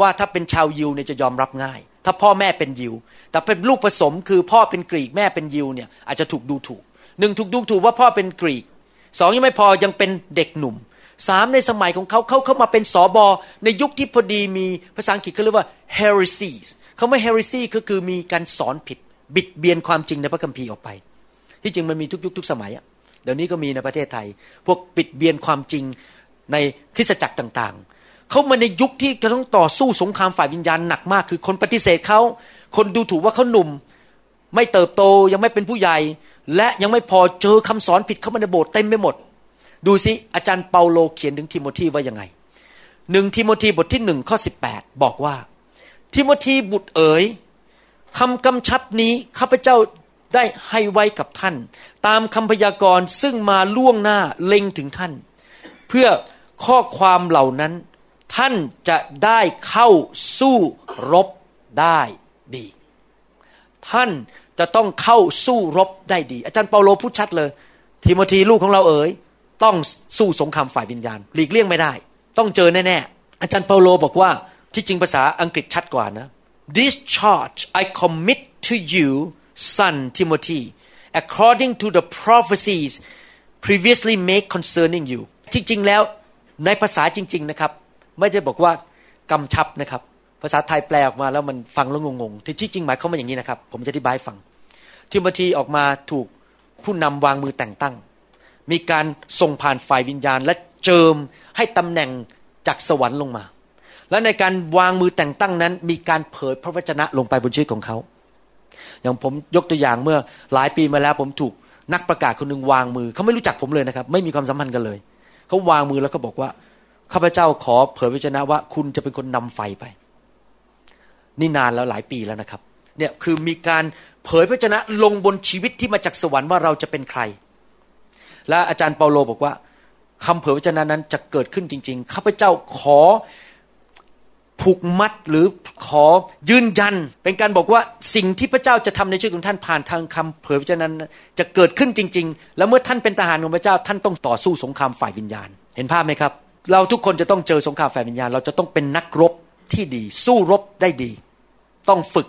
ว่าถ้าเป็นชาวยิวเนี่ยจะยอมรับง่าย ถ้าพ่อแม่เป็นยิว แต่เป็นลูกผสมคือพ่อเป็นกรีกแม่เป็นยิวเนี่ยอาจจะถูกดูถูกหนึ่งถูกดูถูกว่าพ่อเป็นกรีกสองยังไม่พอยังเป็นเด็กหนุ่มสามในสมัยของเขาเขาเข้ามาเป็นสอบอในยุคที่พอดีมีภาษาอังกฤษเขาเรียกว่า heresy เขาไม่ heresy ก็คือมีการสอนผิด บิดเบียนความจริงในพระคัมภีร์ออกไป ที่จริงมันมีทุกยุคทุกสมัยอะเดี๋ยวนี้ก็มีในประเทศไทย พวกบิดเบียนความจริงในคริสตจักรต่าง เขามาในยุคที่จะต้องต่อสู้สงครามฝ่ายวิญญาณหนักมาก คือคนปฏิเสธเขา คนดูถูกว่าเขาหนุ่ม ไม่เติบโตยังไม่เป็นผู้ใหญ่ และยังไม่พอเจอคำสอนผิดเข้ามาในโบสถ์เต็มไปหมด ดูสิอาจารย์เปาโลเขียนถึงทิโมธีว่ายังไงหนึ่งทิโมธีบทที่หนึ่งข้อสิบแปดบอกว่า ทิโมธีบุตรเอ๋ยคำกำชับนี้ข้าพเจ้าได้ให้ไว้กับท่าน ตามคำพยากรณ์ซึ่งมาล่วงหน้าเล็งถึงท่าน เพื่อข้อความเหล่านั้น ท่านจะได้เข้าสู้รบได้ดี ท่านจะต้องเข้าสู้รบได้ดี อาจารย์เปาโลพูดชัดเลย ทิโมธีลูกของเราเอ๋ยต้องสู้สงครามฝ่ายวิญญาณ หลีกเลี่ยงไม่ได้ ต้องเจอแน่ๆอาจารย์เปาโลบอกว่าที่จริงภาษาอังกฤษชัดกว่านะ this charge I commit to you son Timothy according to the prophecies previously made concerning you ที่จริงแล้วในภาษาจริง ๆ นะครับ ไม่ได้บอกว่ากำชับนะครับ ภาษาไทยแปลออกมาแล้วมันฟังแล้วงงๆที่จริงหมายเขามาอย่างนี้นะครับ ผมจะอธิบายฟังทิโมธีออกมาถูกผู้นำวางมือแต่งตั้ง มีการส่งผ่านฝ่ายวิญญาณ และเจิมให้ตำแหน่งจากสวรรค์ลงมา และในการวางมือแต่งตั้งนั้น มีการเผยพระวจนะลงไปบนชีวิตของเขา อย่างผมยกตัวอย่างเมื่อหลายปีมาแล้ว ผมถูกนักประกาศคนหนึ่งวางมือ เขาไม่รู้จักผมเลยนะครับ ไม่มีความสัมพันธ์กันเลย เขาวางมือแล้วก็บอกว่า ข้าพเจ้าขอเผยพระวจนะว่า คุณจะเป็นคนนำไฟไป นี่นานแล้วหลายปีแล้วนะครับ เนี่ยคือมีการเผยพระวจนะลงบนชีวิตที่มาจากสวรรค์ว่าเราจะเป็นใคร และอาจารย์เปาโลบอกว่าคำเผยพระชนะนั้นจะเกิดขึ้นจริง ๆ ข้าพเจ้าขอผูกมัดหรือขอยืนยัน เป็นการบอกว่าสิ่งที่พระเจ้าจะทำในชีวิตของท่านผ่านทางคำเผยพระชนะนั้นจะเกิดขึ้นจริง ๆ แล้วเมื่อท่านเป็นทหารของพระเจ้าท่านต้องต่อสู้สงครามฝ่ายวิญญาณ เห็นภาพไหมครับ เราทุกคนจะต้องเจอสงครามฝ่ายวิญญาณ เราจะต้องเป็นนักรบที่ดี สู้รบได้ดี ต้องฝึก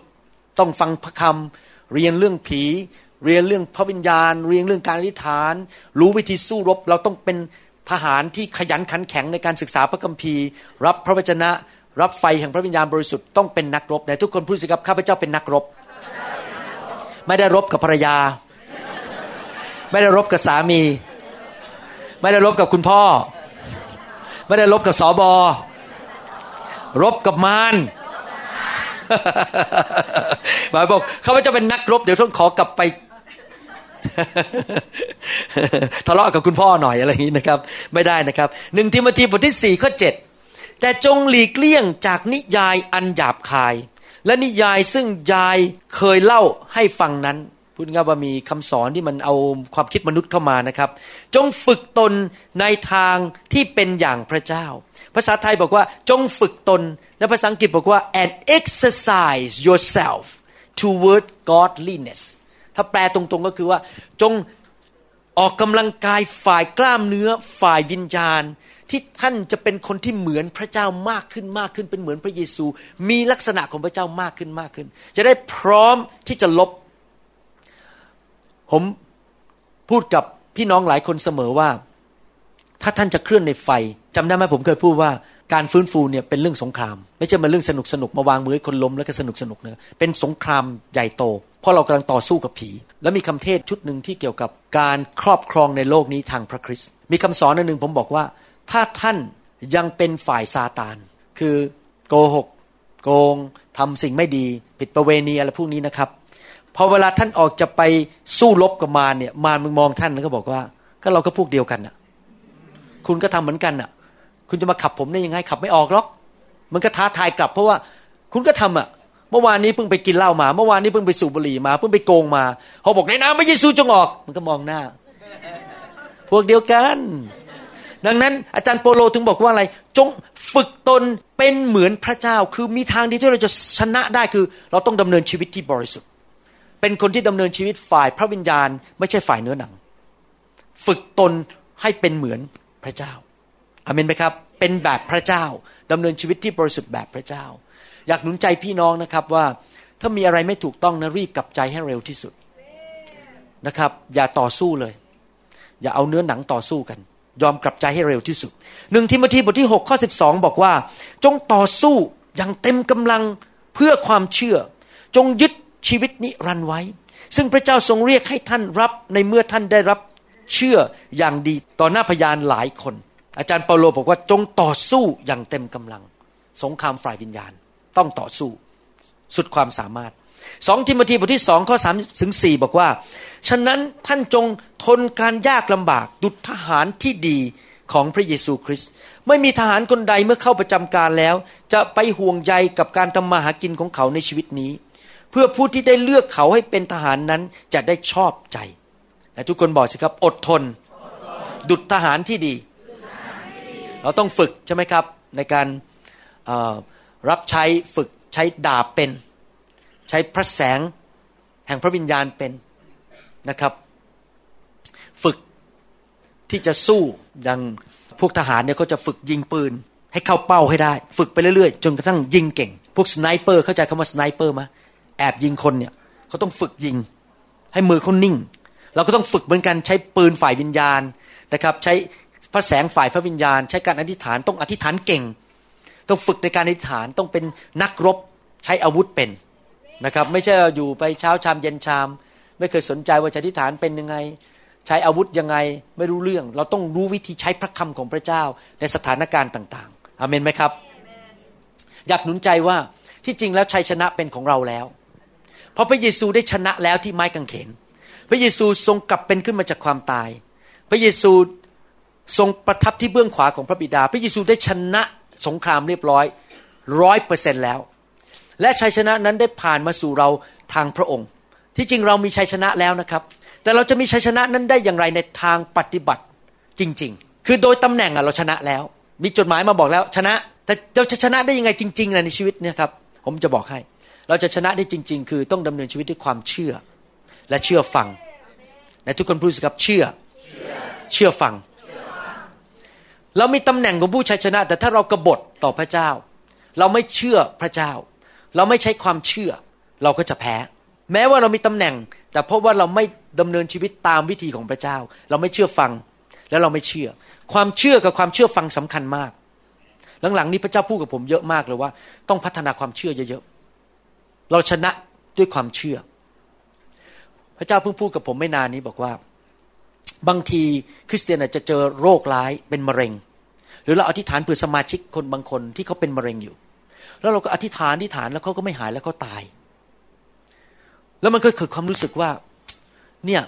ต้องฟังพระคำเรียนเรื่องผี เรียนเรื่องพระวิญญาณ เรียนเรื่องการอธิษฐาน รู้วิธีสู้รบ เราต้องเป็นทหารที่ขยันขันแข็งในการศึกษาพระคัมภีร์ รับพระวจนะ รับไฟแห่งพระวิญญาณบริสุทธิ์ต้องเป็นนักรบแต่ทุกคนพูดสิครับข้าพเจ้าเป็นนักรบ ไม่ได้รบกับภรรยา ไม่ได้รบกับสามี ไม่ได้รบกับคุณพ่อ ไม่ได้รบกับสอบอรบกับมารหมายบอกเขาจะเป็นนักรบ เดี๋ยวต้องขอกลับไปทะเลาะกับคุณพ่อหน่อยอะไรอย่างนี้นะครับ ไม่ได้นะครับหนึ่งทิมธีบทที่สี่ข้อเจ็ดแต่จงหลีกเลี่ยงจากนิยายอันหยาบคาย และนิยายซึ่งยายเคยเล่าให้ฟังนั้น พูดง่ายว่ามีคำสอนที่มันเอาความคิดมนุษย์เข้ามานะครับ จงฝึกตนในทางที่เป็นอย่างพระเจ้า ภาษาไทยบอกว่าจงฝึกตน และภาษาอังกฤษบอกว่า and exercise yourself toward godliness ถ้าแปลตรงๆก็คือว่า จงออกกำลังกายฝ่ายกล้ามเนื้อฝ่ายวิญญาณ ที่ท่านจะเป็นคนที่เหมือนพระเจ้ามากขึ้นมากขึ้นเป็นเหมือนพระเยซู มีลักษณะของพระเจ้ามากขึ้นมากขึ้น จะได้พร้อมที่จะลบ ผมพูดกับพี่น้องหลายคนเสมอว่า ถ้าท่านจะเคลื่อนในไฟจำได้ไหมผมเคยพูดว่าการฟื้นฟูเนี่ยเป็นเรื่องสงคราม ไม่ใช่มาเรื่องสนุกสนุกมาวางมือให้คนล้มแล้วก็สนุกสนุกนะเป็นสงครามใหญ่โต เพราะเรากำลังต่อสู้กับผี แล้วมีคำเทศชุดหนึ่งที่เกี่ยวกับการครอบครองในโลกนี้ทางพระคริสต์มีคำสอนอันหนึ่งผมบอกว่า ถ้าท่านยังเป็นฝ่ายซาตาน คือโกหก โกงทำสิ่งไม่ดี ผิดประเวณีอะไรพวกนี้นะครับ พอเวลาท่านออกจะไปสู้รบกับมารเนี่ย มารมึงมองท่านแล้วก็บอกว่า ก็เราก็พวกเดียวกันน่ะ คุณก็ทำเหมือนกันน่ะ คุณจะมาขับผมได้ยังไงขับไม่ออกหรอก มันก็ท้าทายกลับเพราะว่าคุณก็ทำอะ เมื่อวานนี้เพิ่งไปกินเหล้ามา เมื่อวานนี้เพิ่งไปสูบบุหรี่มา เพิ่งไปโกงมาเขาบอกในน้ำไม่ใช่สู้จงออก มันก็มองหน้า พวกเดียวกัน ดังนั้นอาจารย์โปโลถึงบอกว่าอะไร จงฝึกตนเป็นเหมือนพระเจ้า คือมีทางดีที่เราจะชนะได้คือ เราต้องดำเนินชีวิตที่บริสุทธิ์ เป็นคนที่ดำเนินชีวิตฝ่ายพระวิญญาณ ไม่ใช่ฝ่ายเนื้อหนัง ฝึกตนให้เป็นเหมือนพระเจ้าอเมนไหมครับ เป็นแบบพระเจ้าดำเนินชีวิตที่บริสุทธิ์แบบพระเจ้า อยากหนุนใจพี่น้องนะครับว่าถ้ามีอะไรไม่ถูกต้องนะรีบกลับใจให้เร็วที่สุดนะครับ อย่าต่อสู้เลย อย่าเอาเนื้อหนังต่อสู้กัน ยอมกลับใจให้เร็วที่สุดหนึ่งทิโมธีบทที่6ข้อ12 บอกว่า จงต่อสู้อย่างเต็มกำลังเพื่อความเชื่อ จงยึด ชีวิตนิรันดร์ไว้ ซึ่งพระเจ้าทรงเรียกให้ท่านรับในเมื่อท่านได้รับเชื่ออย่างดีต่อหน้าพยานหลายคน อาจารย์เปาโลบอกว่าจงต่อสู้อย่างเต็มกำลัง สงครามฝ่ายวิญญาณ ต้องต่อสู้ สุดความสามารถสองทิโมธีบทที่สองข้อสามถึงสี่บอกว่า ฉะนั้นท่านจงทนการยากลำบากดุจทหารที่ดีของพระเยซูคริสต์ไม่มีทหารคนใดเมื่อเข้าประจำการแล้ว จะไปห่วงใยกับการทำมาหากินของเขาในชีวิตนี้ เพื่อผู้ที่ได้เลือกเขาให้เป็นทหารนั้นจะได้ชอบใจและทุกคนบอกสิครับ อดทน ดุจทหารที่ดี เราต้องฝึกใช่ไหมครับ ในการรับใช้ฝึกใช้ดาบเป็น ใช้พระแสงแห่งพระวิญญาณเป็นนะครับ ฝึกที่จะสู้ดังพวกทหารเนี่ยเขาจะฝึกยิงปืน ให้เข้าเป้าให้ได้ ฝึกไปเรื่อยๆ จนกระทั่งยิงเก่ง พวก sniper เข้าใจคำว่า sniper ไหม แอบยิงคนเนี่ยเขาต้องฝึกยิง ให้มือเขานิ่ง เราก็ต้องฝึกเหมือนกันใช้ปืนฝ่ายวิญญาณนะครับ ใช้พระแสงฝ่ายพระวิญญาณ ใช้การอธิษฐานต้องอธิษฐานเก่ง ต้องฝึกในการอธิษฐานต้องเป็นนักรบใช้อาวุธเป็นนะครับ ไม่ใช่อยู่ไปเช้าชามเย็นชาม ไม่เคยสนใจว่าจะอธิษฐานเป็นยังไง ใช้อาวุธยังไงไม่รู้เรื่อง เราต้องรู้วิธีใช้พระคำของพระเจ้าในสถานการณ์ต่างๆอเมนไหมครับ อยากหนุนใจว่าที่จริงแล้วชัยชนะเป็นของเราแล้ว เพราะพระเยซูได้ชนะแล้วที่ไม้กางเขน พระเยซูทรงกลับเป็นขึ้นมาจากความตาย พระเยซูทรงประทับที่เบื้องขวาของพระบิดา พระเยซูได้ชนะสงครามเรียบร้อยร้อยเปอร์เซ็นแล้ว และชัยชนะนั้นได้ผ่านมาสู่เราทางพระองค์ ที่จริงเรามีชัยชนะแล้วนะครับ แต่เราจะมีชัยชนะนั้นได้อย่างไรในทางปฏิบัติจริง ๆ คือโดยตำแหน่งอะเราชนะแล้ว มีจดหมายมาบอกแล้วชนะ แต่เราจะชนะได้ยังไงจริงๆในชีวิตเนี่ยครับ ผมจะบอกให้ เราจะชนะได้จริง ๆ คือต้องดำเนินชีวิตด้วยความเชื่อ และเชื่อฟังและทุกคนพูดสิครับเชื่อ เชื่อฟัง เรามีตำแหน่งของผู้ชัยชนะ แต่ถ้าเรากรบฏต่อพระเจ้า เราไม่เชื่อพระเจ้า เราไม่ใช้ความเชื่อ เราก็จะแพ้ แม้ว่าเรามีตำแหน่ง แต่เพราะว่าเราไม่ดำเนินชีวิตตามวิธีของพระเจ้า เราไม่เชื่อฟังแล้วเราไม่เชื่อ ความเชื่อกับความเชื่อฟังสำคัญมาก หลังๆนี้พระเจ้าพูดกับผมเยอะมากเลยว่า ต้องพัฒนาความเชื่อเยอะ เราชนะด้วยความเชื่อ พระเจ้าเพิ่งพูดกับผมไม่นานนี้บอกว่า บางทีคริสเตียนอาจจะเจอโรคร้ายเป็นมะเร็ง หรือเราอธิษฐานเผื่อสมาชิกคนบางคนที่เขาเป็นมะเร็งอยู่ แล้วเราก็อธิษฐานอธิษฐานแล้วเขาก็ไม่หายแล้วเขาตาย แล้วมันก็เกิดความรู้สึกว่า เนี่ย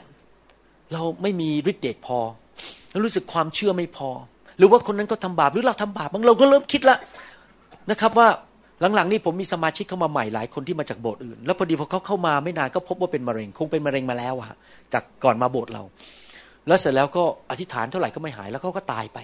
เราไม่มีฤทธิ์เดชพอแล้วรู้สึกความเชื่อไม่พอ หรือว่าคนนั้นก็ทำบาปหรือเราทำบาปบางเราก็เริ่มคิดละนะครับว่า หลังๆนี้ผมมีสมาชิกเข้ามาใหม่หลายคนที่มาจากโบสถ์อื่น แล้วพอดีพอเขาเข้ามาไม่นานก็พบว่าเป็นมะเร็ง คงเป็นมะเร็งมาแล้วอะจากก่อนมาโบสถ์เรา แล้วเสร็จแล้วก็อธิษฐานเท่าไหร่ก็ไม่หายแล้วเขาก็ตายไป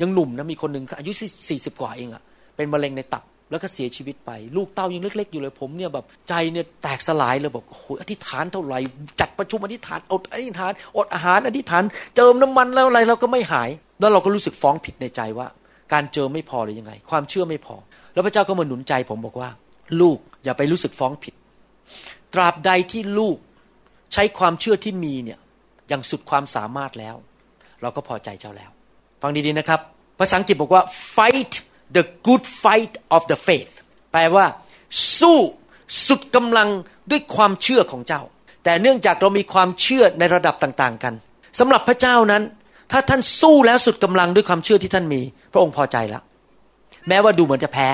ยังหนุ่มนะมีคนหนึ่งอายุสี่สิบกว่าเองอะเป็นมะเร็งในตับแล้วก็เสียชีวิตไป ลูกเต้ายังเล็ก ๆ อยู่เลยผมเนี่ยแบบใจเนี่ยแตกสลายเลยบอกโอ้ยอธิษฐานเท่าไหร่จัดประชุมอธิษฐานอดอธิษฐานอดอาหารอธิษฐาน เจิมน้ำมันแล้วอะไรเราก็ไม่หาย แล้วเราก็รู้สึกฟ้องผิดในใจว่า การเจิมไม่พอหรือยังไง ความเชื่อไม่พอ แล้วพระเจ้าก็มาหนุนใจผมบอกว่า ลูกอย่าไปรู้สึกฟ้องผิด ตราบใดที่ลูกใช้ความเชื่อที่มีเนี่ยอย่างสุดความสามารถแล้ว เราก็พอใจเจ้าแล้ว ฟังดีๆนะครับ ภาษาอังกฤษบอกว่า fight the good fight of the faith แปลว่า สู้สุดกำลังด้วยความเชื่อของเจ้า แต่เนื่องจากเรามีความเชื่อในระดับต่างๆ กันสำหรับพระเจ้านั้น ถ้าท่านสู้แล้วสุดกำลังด้วยความเชื่อที่ท่านมี พระองค์พอใจแล้ว แม้ว่าดูเหมือนจะแพ้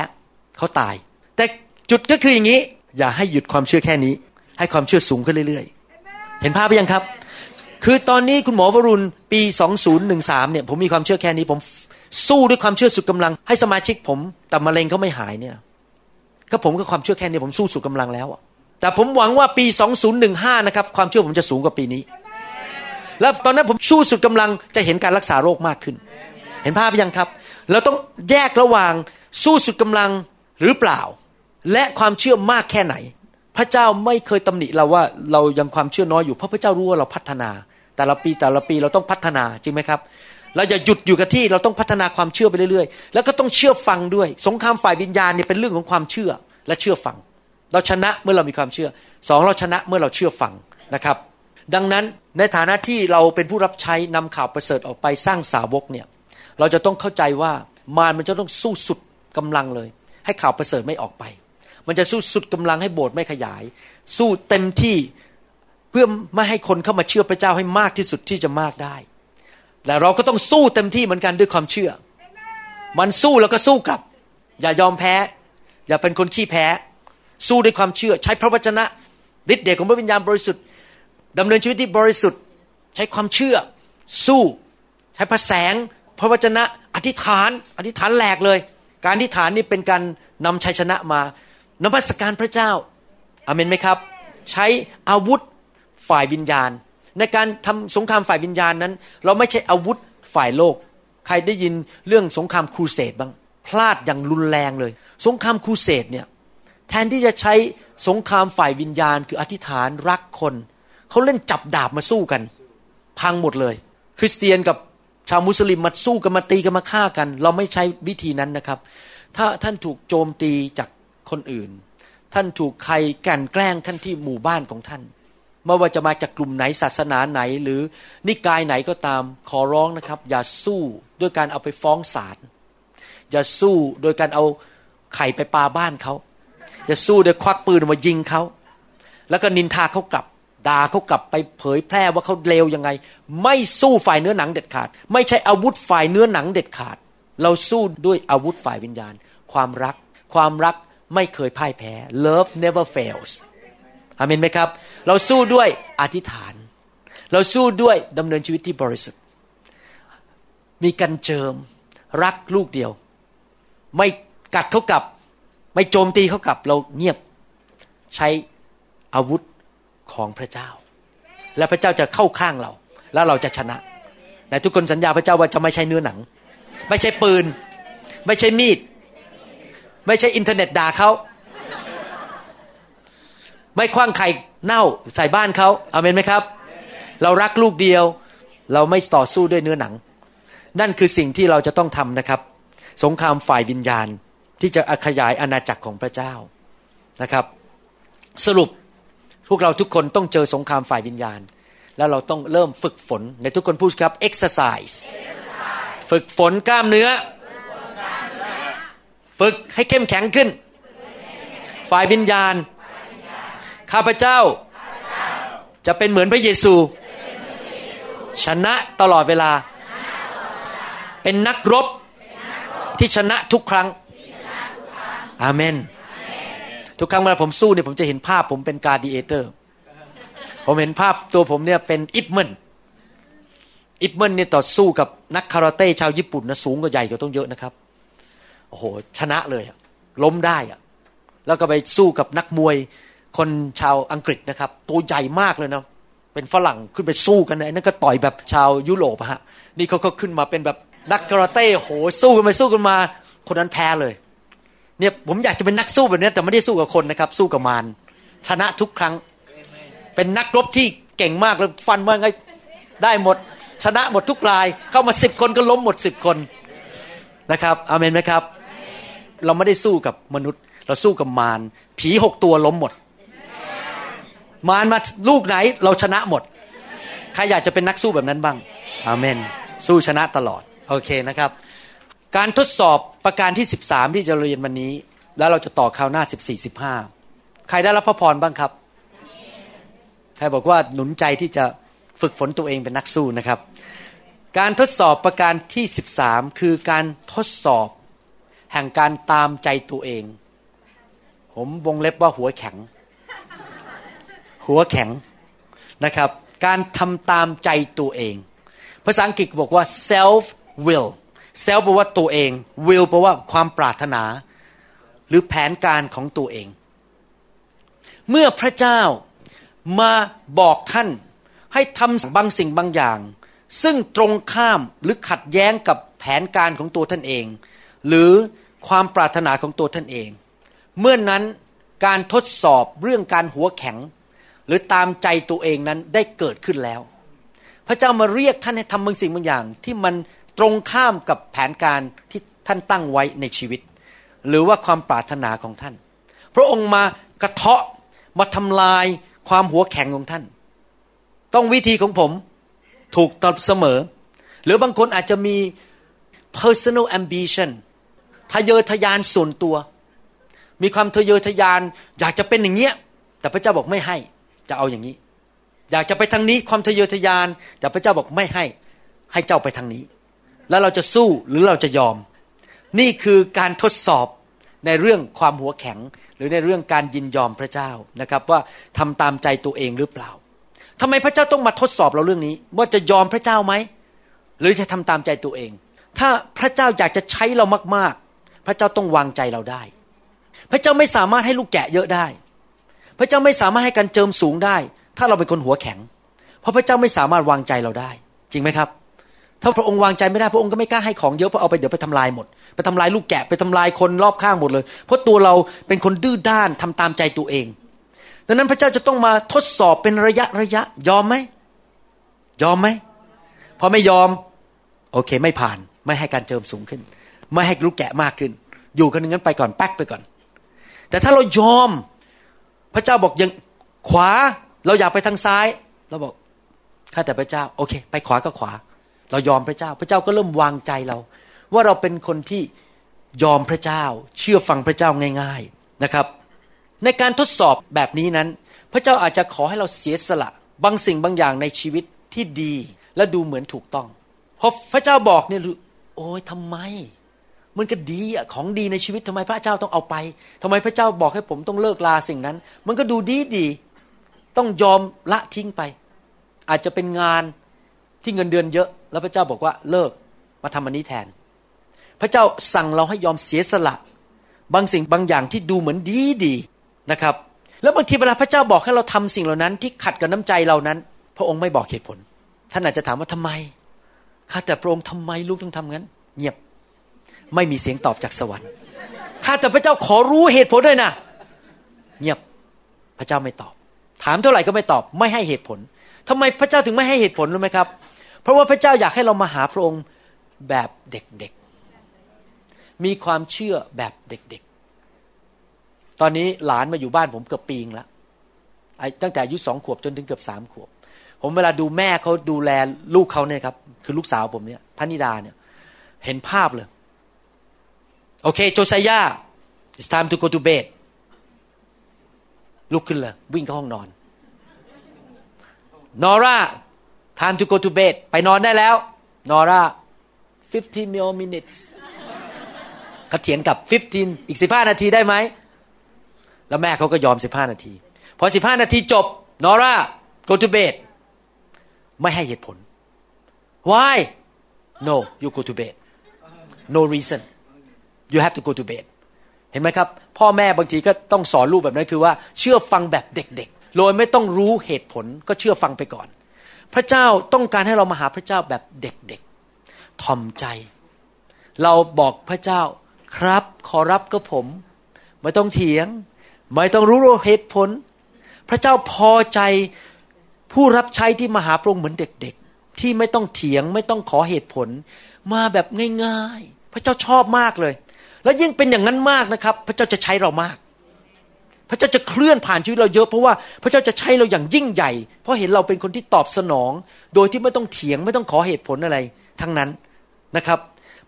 เขาตาย แต่จุดก็คืออย่างนี้ อย่าให้หยุดความเชื่อแค่นี้ ให้ความเชื่อสูงขึ้นเรื่อย ๆ เห็นภาพไปยังครับ คือตอนนี้คุณหมอวรุณปี 2013เนี่ยผมมีความเชื่อแค่นี้ ผมสู้ด้วยความเชื่อสุดกำลัง ให้สมาชิกผมแต่มะเร็งเขาไม่หายเนี่ยก็ผมก็ความเชื่อแค่นี้ผมสู้สุดกำลังแล้วแต่ผมหวังว่าปี 2015นะครับความเชื่อผมจะสูงกว่าปีนี้ แล้วตอนนั้นผมสู้สุดกำลังจะเห็นการรักษาโรคมากขึ้น เห็นภาพยังครับ เราต้องแยกระหว่างสู้สุดกำลังหรือเปล่า และความเชื่อมากแค่ไหน พระเจ้าไม่เคยตำหนิเราว่าเรายังความเชื่อน้อยอยู่เพราะพระเจ้ารู้ว่าเราพัฒนา แต่ละปีแต่ละปีเราต้องพัฒนาจริงไหมครับ เราอย่าหยุดอยู่กับที่เราต้องพัฒนาความเชื่อไปเรื่อยๆ แล้วก็ต้องเชื่อฟังด้วย สงครามฝ่ายวิญญาณเนี่ยเป็นเรื่องของความเชื่อและเชื่อฟัง เราชนะเมื่อเรามีความเชื่อสองเราชนะเมื่อเราเชื่อฟังนะครับ ดังนั้นในฐานะที่เราเป็นผู้รับใช้นำข่าวประเสริฐออกไปสร้างสาวกเนี่ย เราจะต้องเข้าใจว่ามารมันจะต้องสู้สุดกำลังเลย ให้ข่าวประเสริฐไม่ออกไป มันจะสู้สุดกำลังให้โบสถ์ไม่ขยาย สู้เต็มที่เพื่อไม่ให้คนเข้ามาเชื่อพระเจ้าให้มากที่สุดที่จะมากได้แต่เราก็ต้องสู้เต็มที่เหมือนกันด้วยความเชื่อ มันสู้แล้วก็สู้กลับ อย่ายอมแพ้ อย่าเป็นคนขี้แพ้ สู้ด้วยความเชื่อ ใช้พระวจนะฤทธิ์เดชของพระวิญญาณบริสุทธิ์ดำเนินชีวิตที่บริสุทธิ์ ใช้ความเชื่อ สู้ ใช้พระแสง พระวจนะอธิษฐานอธิษฐานแหลกเลย การอธิษฐานนี่เป็นการนำชัยชนะมานมัสการพระเจ้าอาเมนไหมครับ ใช้อาวุธฝ่ายวิญญาณ ในการทำสงครามฝ่ายวิญญาณนั้น เราไม่ใช่อาวุธฝ่ายโลก ใครได้ยินเรื่องสงครามครูเสดบ้าง พลาดอย่างรุนแรงเลย สงครามครูเสดเนี่ยแทนที่จะใช้สงครามฝ่ายวิญญาณ คืออธิษฐานรักคนเขาเล่นจับดาบมาสู้กัน พังหมดเลย คริสเตียนกับ ชาวมุสลิมมาสู้กันมาตีกันมาฆ่ากัน เราไม่ใช้วิธีนั้นนะครับ ถ้าท่านถูกโจมตีจากคนอื่น ท่านถูกใครแกล้งแกล้งท่านที่หมู่บ้านของท่านไม่ว่าจะมาจากกลุ่มไหนศาสนาไหน หรือนิกายไหนก็ตามขอร้องนะครับ อย่าสู้ด้วยการเอาไปฟ้องศาลอย่าสู้โดยการเอาไข่ไปปาบ้านเขาอย่าสู้โดยควักปืนมายิงเขาแล้วก็นินทาเขากลับ ด่าเขากลับไปเผยแพร่ว่าเขาเลวยังไง ไม่สู้ฝ่ายเนื้อหนังเด็ดขาด ไม่ใช่อาวุธฝ่ายเนื้อหนังเด็ดขาด เราสู้ด้วยอาวุธฝ่ายวิญญาณ ความรัก ความรักไม่เคยพ่ายแพ้ love never fails อามินไหมครับ เราสู้ด้วยอธิษฐาน เราสู้ด้วยดำเนินชีวิตที่บริสุทธิ์ มีกันเจิม รักลูกเดียว ไม่กัดเขากลับ ไม่โจมตีเขากลับ เราเงียบ ใช้อาวุธ ของพระเจ้า และพระเจ้าจะเข้าข้างเรา แล้วเราจะชนะแต่ทุกคนสัญญาพระเจ้าว่าจะไม่ใช่เนื้อหนัง ไม่ใช่ปืน ไม่ใช่มีด ไม่ใช่อินเทอร์เน็ตด่าเขาไม่คว้างไข่เน่าใส่บ้านเขาเอาเมนไหมครับ เรารักลูกเดียว เราไม่ต่อสู้ด้วยเนื้อหนัง นั่นคือสิ่งที่เราจะต้องทำนะครับ สงครามฝ่ายวิญญาณที่จะขยายอาณาจักรของพระเจ้านะครับ สรุป พวกเราทุกคนต้องเจอสงครามฝ่ายวิญญาณ แล้วเราต้องเริ่มฝึกฝน ในทุกคนพูดครับ exercise ฝึกฝนกล้ามเนื้อ ฝึกให้เข้มแข็งขึ้น ฝ่ายวิญญาณ ข้าพเจ้า จะเป็นเหมือนพระเยซู ชนะตลอดเวลา เป็นนักรบที่ชนะทุกครั้ง อาเมน ทุกครั้งเวลาผมสู้เนี่ยผมจะเห็นภาพผมเป็น gladiator ผมเห็นภาพตัวผมเนี่ยเป็น Ip Man Ip Man เนี่ยต่อสู้กับนักคาราเต้ชาวญี่ปุ่นนะสูงกว่าใหญ่กว่าต้องเยอะนะครับโอ้โหชนะเลยล้มได้อะแล้วก็ไปสู้กับนักมวยคนชาวอังกฤษนะครับ ตัวใหญ่มากเลยนะเป็นฝรั่งขึ้นไปสู้กันไอ้นั่นก็ต่อยแบบชาวยุโรปฮะนี่เขาก็ขึ้นมาเป็นแบบนักคาราเต้โหสู้กันไปสู้กันมา คนนั้นแพ้เลย เนี่ยผมอยากจะเป็นนักสู้แบบนี้แต่ไม่ได้สู้กับคนนะครับ สู้กับมารชนะทุกครั้ง เป็นนักรบที่เก่งมากเลยฟันว่าไงได้หมด ชนะหมดทุกราย เข้ามาสิบคนก็ล้มหมดสิบคนนะครับอเมนไหมครับ เราไม่ได้สู้กับมนุษย์ เราสู้กับมารผีหกตัวล้มหมด มารมาลูกไหน เราชนะหมดใครอยากจะเป็นนักสู้แบบนั้นบ้างอาเมน สู้ชนะตลอด โอเคนะครับ การทดสอบประการที่ 13 ที่จะเรียนวันนี้ แล้วเราจะต่อคราวหน้า 14 15 ใครได้รับพระพรบ้างครับ ใครบอกว่าหนุนใจที่จะฝึกฝนตัวเองเป็นนักสู้นะครับ การทดสอบประการที่ 13 คือการทดสอบ แห่งการตามใจตัวเอง ผมวงเล็บว่าหัวแข็ง หัวแข็งนะครับ การทำตามใจตัวเอง ภาษาอังกฤษบอกว่า self will เซลแปลว่าตัวเอง will แปลว่าความปรารถนา หรือแผนการของตัวเอง เมื่อพระเจ้ามาบอกท่านให้ทำบางสิ่งบางอย่าง ซึ่งตรงข้ามหรือขัดแย้งกับแผนการของตัวท่านเอง หรือความปรารถนาของตัวท่านเอง เมื่อนนั้นการทดสอบเรื่องการหัวแข็ง หรือตามใจตัวเองนั้นได้เกิดขึ้นแล้ว พระเจ้ามาเรียกท่านให้ทำบางสิ่งบางอย่าง ที่มัน ตรงข้ามกับแผนการที่ท่านตั้งไว้ในชีวิต หรือว่าความปรารถนาของท่าน พระองค์มากระเทาะมาทำลายความหัวแข็งของท่าน ต้องวิธีของผมถูกตอบเสมอ หรือบางคนอาจจะมี personal ambition ทะเยอทะยานส่วนตัว มีความทะเยอทะยานอยากจะเป็นอย่างเงี้ย แต่พระเจ้าบอกไม่ให้ จะเอาอย่างนี้ อยากจะไปทางนี้ความทะเยอทะยาน แต่พระเจ้าบอกไม่ให้ ให้เจ้าไปทางนี้ แล้วเราจะสู้หรือเราจะยอม นี่คือการทดสอบในเรื่องความหัวแข็ง หรือในเรื่องการยินยอมพระเจ้านะครับ ว่าทำตามใจตัวเองหรือเปล่าทำไมพระเจ้าต้องมาทดสอบเราเรื่องนี้ ว่าจะยอมพระเจ้าไหมหรือจะทำตามใจตัวเอง ถ้าพระเจ้าอยากจะใช้เรามาก ๆ พระเจ้าต้องวางใจเราได้ พระเจ้าไม่สามารถให้ลูกแกะเยอะได้ พระเจ้าไม่สามารถให้การเจิมสูงได้ ถ้าเราเป็นคนหัวแข็ง เพราะพระเจ้าไม่สามารถวางใจเราได้ จริงไหมครับ ถ้าพระองค์วางใจไม่ได้พระองค์ก็ไม่กล้าให้ของเยอะเพราะเอาไปเดี๋ยวไปทำลายหมด ไปทำลายลูกแกะไปทำลายคนรอบข้างหมดเลย เพราะตัวเราเป็นคนดื้อด้านทำตามใจตัวเอง ดังนั้นพระเจ้าจะต้องมาทดสอบเป็นระยะระยะ ยอมไหมยอมไหมพอไม่ยอม โอเคไม่ผ่าน ไม่ให้การเจิมสูงขึ้น ไม่ให้ลูกแกะมากขึ้น อยู่กันงั้นไปก่อนแป๊กไปก่อน แต่ถ้าเรายอม พระเจ้าบอกยังขวาเราอยากไปทางซ้าย เราบอกข้าแต่พระเจ้า โอเค ไปขวาก็ขวา เรายอมพระเจ้า พระเจ้าก็เริ่มวางใจเรา ว่าเราเป็นคนที่ยอมพระเจ้า เชื่อฟังพระเจ้าง่าย ๆนะครับ ในการทดสอบแบบนี้นั้น พระเจ้าอาจจะขอให้เราเสียสละ บางสิ่งบางอย่างในชีวิตที่ดีและดูเหมือนถูกต้องพอพระเจ้าบอกเนี่ยโอ้ยทำไม มันก็ดีอะของดีในชีวิตทำไมพระเจ้าต้องเอาไปทำไมพระเจ้าบอกให้ผมต้องเลิกลาสิ่งนั้น มันก็ดูดีดี ต้องยอมละทิ้งไป อาจจะเป็นงานที่เงินเดือนเยอะ แล้วพระเจ้าบอกว่าเลิกมาทำอันนี้แทน พระเจ้าสั่งเราให้ยอมเสียสละ บางสิ่งบางอย่างที่ดูเหมือนดีดีนะครับ แล้วบางทีเวลาพระเจ้าบอกให้เราทำสิ่งเหล่านั้น ที่ขัดกับน้ำใจเรานั้น พระองค์ไม่บอกเหตุผล ท่านอาจจะถามว่าทำไมข้าแต่พระองค์ทำไมลูกต้องทำงั้น เงียบไม่มีเสียงตอบจากสวรรค์ข้าแต่พระเจ้าขอรู้เหตุผลด้วยนะเงียบพระเจ้าไม่ตอบ ถามเท่าไหร่ก็ไม่ตอบ ไม่ให้เหตุผลทำไมพระเจ้าถึงไม่ให้เหตุผลรู้ไหมครับ ราะว่าพระเจ้าอยากให้เรามาหาพระองค์แบบเด็กๆ มีความเชื่อแบบเด็กๆ ตอนนี้หลานมาอยู่บ้านผมเกือบปีงแล้วตั้งแต่อายุสองขวบจนถึงเกือบสามขวบ ผมเวลาดูแม่เขาดูแลลูกเขาเนี่ยครับ คือลูกสาวผมเนี่ยพนิดาเนี่ย เห็นภาพเลย โอเค โจไซยา it's time to go to bed ลุกขึ้นเลย วิ่งเข้าห้องนอน นอร่า time to go to bed ไปนอนได้แล้ว นอร่า15 more minutes เขาเถียงกับ 15 อีก 15 นาทีได้ไหม แล้วแม่เขาก็ยอม 15 นาที พอ 15 นาทีจบ นอร่า go to bed ไม่ให้เหตุผล why no you go to bed no reason you have to go to bed เห็นไหมครับ พ่อแม่บางทีก็ต้องสอนลูกแบบนั้นคือว่า เชื่อฟังแบบเด็กๆ โดยไม่ต้องรู้เหตุผลก็เชื่อฟังไปก่อน พระเจ้าต้องการให้เรามาหาพระเจ้าแบบเด็กๆทอมใจ เราบอกพระเจ้าครับขอรับก็ผม ไม่ต้องเถียง ไม่ต้องรู้เหตุผล พระเจ้าพอใจผู้รับใช้ที่มาหาพระองค์เหมือนเด็ก ๆ ที่ไม่ต้องเถียงไม่ต้องขอเหตุผล มาแบบง่าย ๆ พระเจ้าชอบมากเลย แล้วยิ่งเป็นอย่างนั้นมากนะครับ พระเจ้าจะใช้เรามาก พระเจ้าจะเคลื่อนผ่านชีวิตเราเยอะเพราะว่าพระเจ้าจะใช้เราอย่างยิ่งใหญ่ เพราะเห็นเราเป็นคนที่ตอบสนอง โดยที่ไม่ต้องเถียงไม่ต้องขอเหตุผลอะไร ทั้งนั้นนะครับ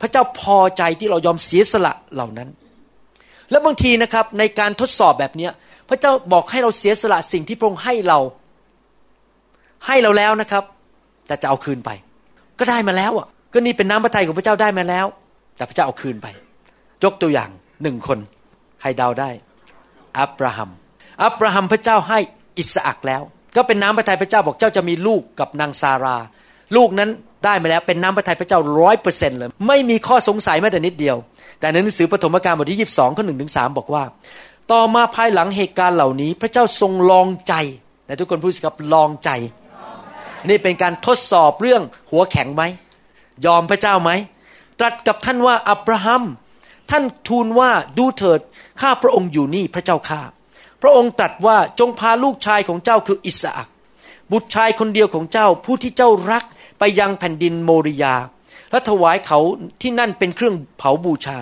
พระเจ้าพอใจที่เรายอมเสียสละเหล่านั้น และบางทีนะครับในการทดสอบแบบนี้พระเจ้าบอกให้เราเสียสละสิ่งที่พระองค์ให้เรา ให้เราแล้วนะครับ แต่จะเอาคืนไป ก็ได้มาแล้วอะ ก็นี่เป็นน้ำพระทัยของพระเจ้าได้มาแล้ว แต่พระเจ้าเอาคืนไป ยกตัวอย่างหนึ่งคนให้เดาได้ อับราฮัม อับราฮัมพระเจ้าให้อิสอักแล้ว ก็เป็นน้ำพระทัยพระเจ้าบอกเจ้าจะมีลูกกับนางซารา ลูกนั้นได้มาแล้วเป็นน้ำพระทัยพระเจ้าร้อยเปอร์เซ็นต์เลย ไม่มีข้อสงสัยแม้แต่นิดเดียว แต่ในหนังสือปฐมกาลบทที่ยีสิบสองข้อหนึ่งถึงสบอกว่า ต่อมาภายหลังเหตุการณ์เหล่านี้ พระเจ้าทรงลองใจแต่ทุกคนพูดสิครับลองใจ นี่เป็นการทดสอบเรื่องหัวแข็งไหมยอมพระเจ้าไหมตรัสกับท่านว่าอับราฮัม ท่านทูลว่าดูเถิดข้าพระองค์อยู่นี่พระเจ้าข้าพระองค์ตรัสว่าจงพาลูกชายของเจ้าคืออิสอักบุตรชายคนเดียวของเจ้าผู้ที่เจ้ารักไปยังแผ่นดินโมริยา และถวายเขาที่นั่นเป็นเครื่องเผาบูชา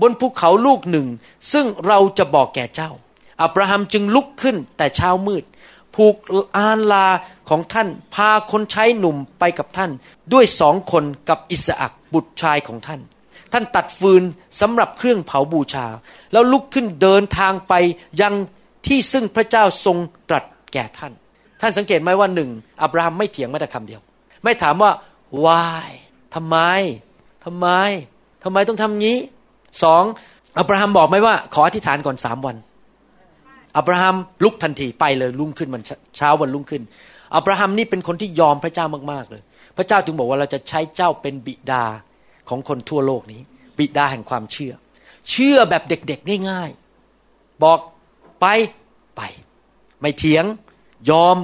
บนภูเขาลูกหนึ่ง ซึ่งเราจะบอกแก่เจ้า อับราฮัมจึงลุกขึ้นแต่เช้ามืด ผูกอานลาของท่านพาคนใช้หนุ่มไปกับท่าน ด้วยสองคนกับอิสอักบุตรชายของท่าน ท่านตัดฟืนสำหรับเครื่องเผาบูชา แล้วลุกขึ้นเดินทางไปยังที่ซึ่งพระเจ้าทรงตรัสแก่ท่าน ท่านสังเกตไหมว่าหนึ่งอับราฮัมไม่เถียงแม้แต่คำเดียว ไม่ถามว่า why ทำไมทำไมทำไมต้องทำงี้สองอับราฮัมบอกไหมว่า ขออธิษฐานก่อนสามวันอับราฮัมลุกทันทีไปเลยลุ่งขึ้นมันเช้าวันลุ่งขึ้นอับราฮัมนี่เป็นคนที่ยอมพระเจ้ามากๆเลย พระเจ้าถึงบอกว่าเราจะใช้เจ้าเป็นบิดา ของคนทั่วโลกนี้ บิดาแห่งความเชื่อ เชื่อแบบเด็กๆง่ายๆ บอกไปไป ไม่เถียงยอม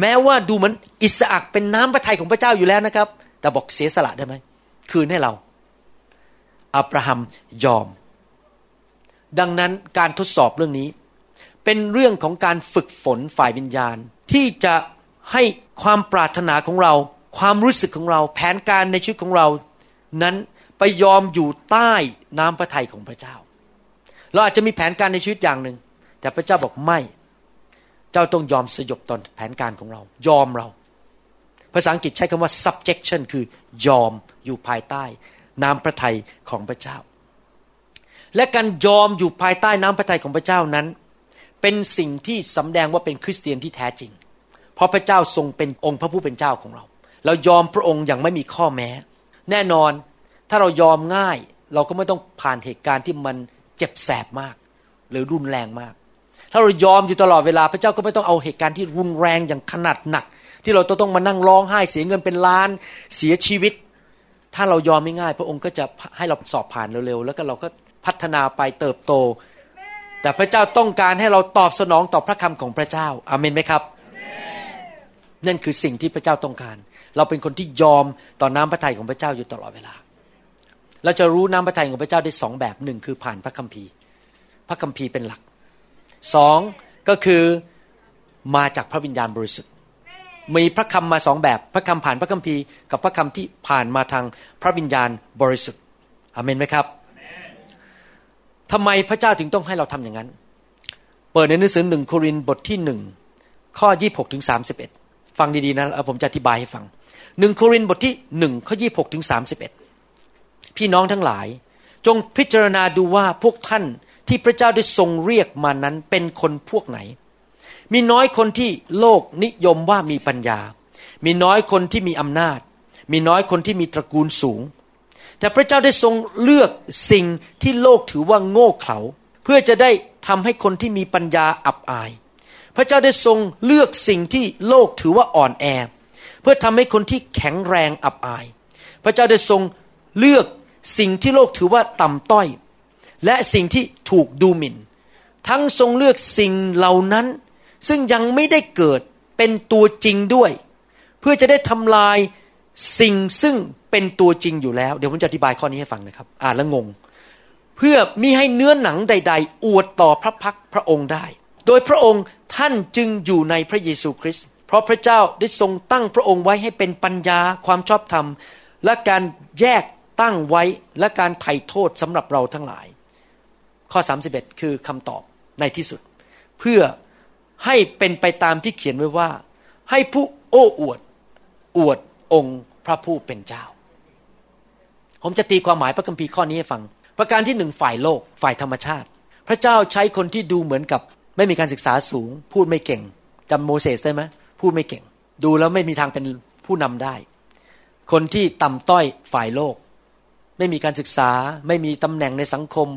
แม้ว่าดูเหมือนอิสอักเป็นน้ำพระทัยของพระเจ้าอยู่แล้วนะครับ แต่บอกเสียสละได้ไหมคืนให้เราอับราฮัมยอม ดังนั้นการทดสอบเรื่องนี้ เป็นเรื่องของการฝึกฝนฝ่ายวิญญาณ ที่จะให้ความปรารถนาของเรา ความรู้สึกของเรา แผนการในชีวิตของเรา นั้นไปยอมอยู่ใต้น้ำพระทัยของพระเจ้า เราอาจจะมีแผนการในชีวิตอย่างหนึ่ง แต่พระเจ้าบอกไม่ เจ้าต้องยอมสยบตอนแผนการของเรา ยอมเรา ภาษาอังกฤษใช้คำว่า subjection คือยอมอยู่ภายใต้ น้ำพระทัยของพระเจ้า และการยอมอยู่ภายใต้น้ำพระทัยของพระเจ้านั้น เป็นสิ่งที่สำแดงว่าเป็นคริสเตียนที่แท้จริง เพราะพระเจ้าทรงเป็นองค์พระผู้เป็นเจ้าของเรา เรายอมพระองค์อย่างไม่มีข้อแม้ แน่นอนถ้าเรายอมง่าย เราก็ไม่ต้องผ่านเหตุการณ์ที่มันเจ็บแสบมาก หรือรุนแรงมาก ถ้าเรายอมอยู่ตลอดเวลาพระเจ้าก็ไม่ต้องเอาเหตุการณ์ที่รุนแรงอย่างขนาดหนัก ที่เราต้องมานั่งร้องไห้เสียเงินเป็นล้านเสียชีวิต ถ้าเรายอมไม่ง่าย พระองค์ก็จะให้เราสอบผ่านเร็วๆแล้วก็เราก็พัฒนาไปเติบโต แต่พระเจ้าต้องการให้เราตอบสนองต่อพระคำของพระเจ้าอาเมนไหมครับ นั่นคือสิ่งที่พระเจ้าต้องการ เราเป็นคนที่ยอมต่อน้ำพระทัยของพระเจ้าอยู่ตลอดเวลา เราจะรู้น้ำพระทัยของพระเจ้าได้สองแบบหนึ่งคือผ่านพระคัมภีร์ พระคัมภีร์เป็นหลักสองก็คือมาจากพระวิญญาณบริสุทธิ์มีพระคำมาสองแบบ พระคำผ่านพระคัมภีร์กับพระคำที่ผ่านมาทางพระวิญญาณบริสุทธิ์อเมนไหมครับทำไมพระเจ้าถึงต้องให้เราทำอย่างนั้น เปิดในหนังสือหนึ่งโครินบทที่หนึ่งข้อยี่หกถึงสามสิบเอ็ดฟังดีๆนะผมจะอธิบายให้ฟัง หนึ่งโครินบทที่หนึ่งข้อยี่หกถึงสามสิบเอ็ดพี่น้องทั้งหลาย จงพิจารณาดูว่าพวกท่านที่พระเจ้าได้ทรงเรียกมานั้นเป็นคนพวกไหน มีน้อยคนที่โลกนิยมว่ามีปัญญา มีน้อยคนที่มีอำนาจ มีน้อยคนที่มีตระกูลสูง แต่พระเจ้าได้ทรงเลือกสิ่งที่โลกถือว่าโง่เขลาเพื่อจะได้ทำให้คนที่มีปัญญาอับอาย พระเจ้าได้ทรงเลือกสิ่งที่โลกถือว่าอ่อนแอเเพื่อทำให้คนที่แข็งแรงอับอาย พระเจ้าได้ทรงเลือกสิ่งที่โลกถือว่าต่ำต้อย และสิ่งที่ถูกดูหมิ่น ทั้งทรงเลือกสิ่งเหล่านั้น ซึ่งยังไม่ได้เกิดเป็นตัวจริงด้วย เพื่อจะได้ทำลายสิ่งซึ่งเป็นตัวจริงอยู่แล้ว เดี๋ยวผมจะอธิบายข้อนี้ให้ฟังนะครับ อ่านแล้วงง เพื่อมีให้เนื้อหนังใด ๆ อวดต่อพระพักพระองค์ได้ โดยพระองค์ท่านจึงอยู่ในพระเยซูคริสต์ เพราะพระเจ้าได้ทรงตั้งพระองค์ไว้ให้เป็นปัญญาความชอบธรรม และการแยกตั้งไว้และการไถ่โทษสำหรับเราทั้งหลาย ข้อ 31 คือคำตอบในที่สุด เพื่อให้เป็นไปตามที่เขียนไว้ว่า ให้ผู้โอ้อวด อวดองค์พระผู้เป็นเจ้า ผมจะตีความหมายพระคัมภีร์ข้อนี้ให้ฟัง ประการที่หนึ่งฝ่ายโลกฝ่ายธรรมชาติ พระเจ้าใช้คนที่ดูเหมือนกับ ไม่มีการศึกษาสูง พูดไม่เก่งจำโมเสสได้ไหม พูดไม่เก่ง ดูแล้วไม่มีทางเป็นผู้นำได้ คนที่ต่ำต้อยฝ่ายโลก ไม่มีการศึกษา ไม่มีตำแหน่งในสังคม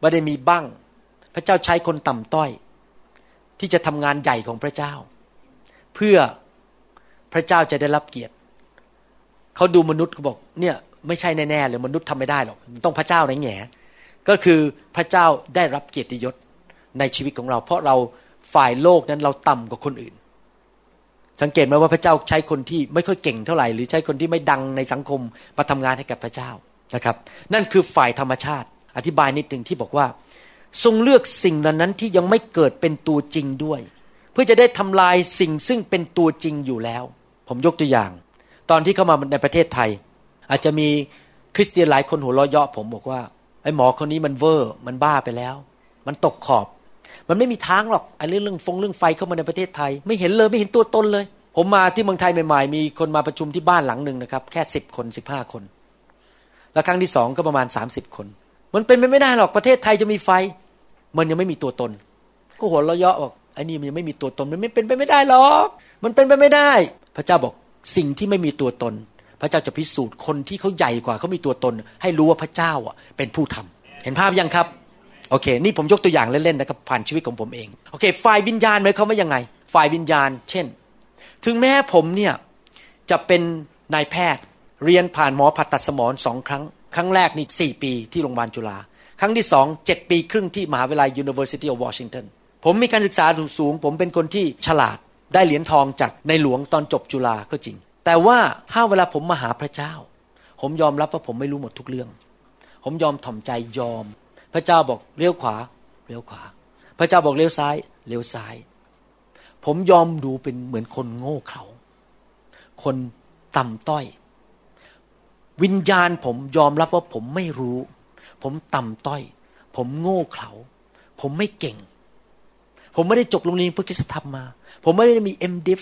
ไม่ได้มีบ้าง พระเจ้าใช้คนต่ำต้อย ที่จะทำงานใหญ่ของพระเจ้า เพื่อพระเจ้าจะได้รับเกียรติเขาดูมนุษย์เขาบอกเนี่ยไม่ใช่แน่ๆเลยมนุษย์ทำไม่ได้หรอกต้องพระเจ้าในแง่ก็คือพระเจ้าได้รับเกียรติยศในชีวิตของเรา เพราะเราฝ่ายโลกนั้นเราต่ำกว่าคนอื่น สังเกตไหมว่าพระเจ้าใช้คนที่ไม่ค่อยเก่งเท่าไหร่หรือใช้คนที่ไม่ดังในสังคมมาทำงานให้กับพระเจ้านะครับ นั่นคือฝ่ายธรรมชาติ อธิบายนิดหนึ่งที่บอกว่า ทรงเลือกสิ่งเหล่านั้นที่ยังไม่เกิดเป็นตัวจริงด้วย เพื่อจะได้ทำลายสิ่งซึ่งเป็นตัวจริงอยู่แล้ว ผมยกตัวอย่าง ตอนที่เข้ามาในประเทศไทย อาจจะมีคริสเตียนหลายคนหัวเราะเยาะผมบอกว่าไอ้หมอคนนี้มันเวอร์มันบ้าไปแล้ว มันตกขอบ มันไม่มีทางหรอกไอ้เรื่องเรื่องฟงเรื่องไฟเข้ามาในประเทศไทย ไม่เห็นเลยไม่เห็นตัวตนเลย ผมมาที่เมืองไทยใหม่ๆ มีคนมาประชุมที่บ้านหลังหนึ่งนะครับ แค่สิบคนสิบห้าคน แล้วครั้งที่สองก็ประมาณสามสิบคน มันเป็นไปไม่ได้หรอกประเทศไทยจะมีไฟ มันยังไม่มีตัวตน ก็หัวเราะเยาะบอกไอ้นี่มันยังไม่มีตัวตนมันไม่เป็นไปไม่ได้หรอก มันเป็นไปไม่ได้ พระเจ้าบอกสิ่งที่ไม่มีตัวตน พระเจ้าจะพิสูจน์คนที่เขาใหญ่กว่าเขามีตัวตน ให้รู้ว่าพระเจ้าอะเป็นผู้ทำเห็นภาพยังครับ โอเค นี่ผมยกตัวอย่างเล่นๆนะครับผ่านชีวิตของผมเอง โอเค ฝ่ายวิญญาณหมายความว่ายังไง ฝ่ายวิญญาณ เช่น ถึงแม้ผมเนี่ยจะเป็นนายแพทย์ เรียนผ่านหมอผ่าตัดสมองสองครั้ง ครั้งแรกนี่สี่ปีที่โรงพยาบาลจุฬา ครั้งที่สองเจ็ดปีครึ่งที่มหาวิทยาลัย University of Washington ผมมีการศึกษาสูง ผมเป็นคนที่ฉลาด ได้เหรียญทองจากในหลวงตอนจบจุฬาก็จริง แต่ว่าถ้าเวลาผมมาหาพระเจ้า ผมยอมรับว่าผมไม่รู้หมดทุกเรื่อง ผมยอมถ่อมใจยอม พระเจ้าบอกเลี้ยวขวาเลี้ยวขวา พระเจ้าบอกเลี้ยวซ้ายเลี้ยวซ้าย ผมยอมดูเป็นเหมือนคนโง่เขลาคนต่ำต้อย วิญญาณผมยอมรับว่าผมไม่รู้ ผมต่ำต้อย ผมโง่เขลาผมไม่เก่ง ผมไม่ได้จบโรงเรียนพุทธธรรมมา ผมไม่ได้มีเอ็มดิฟ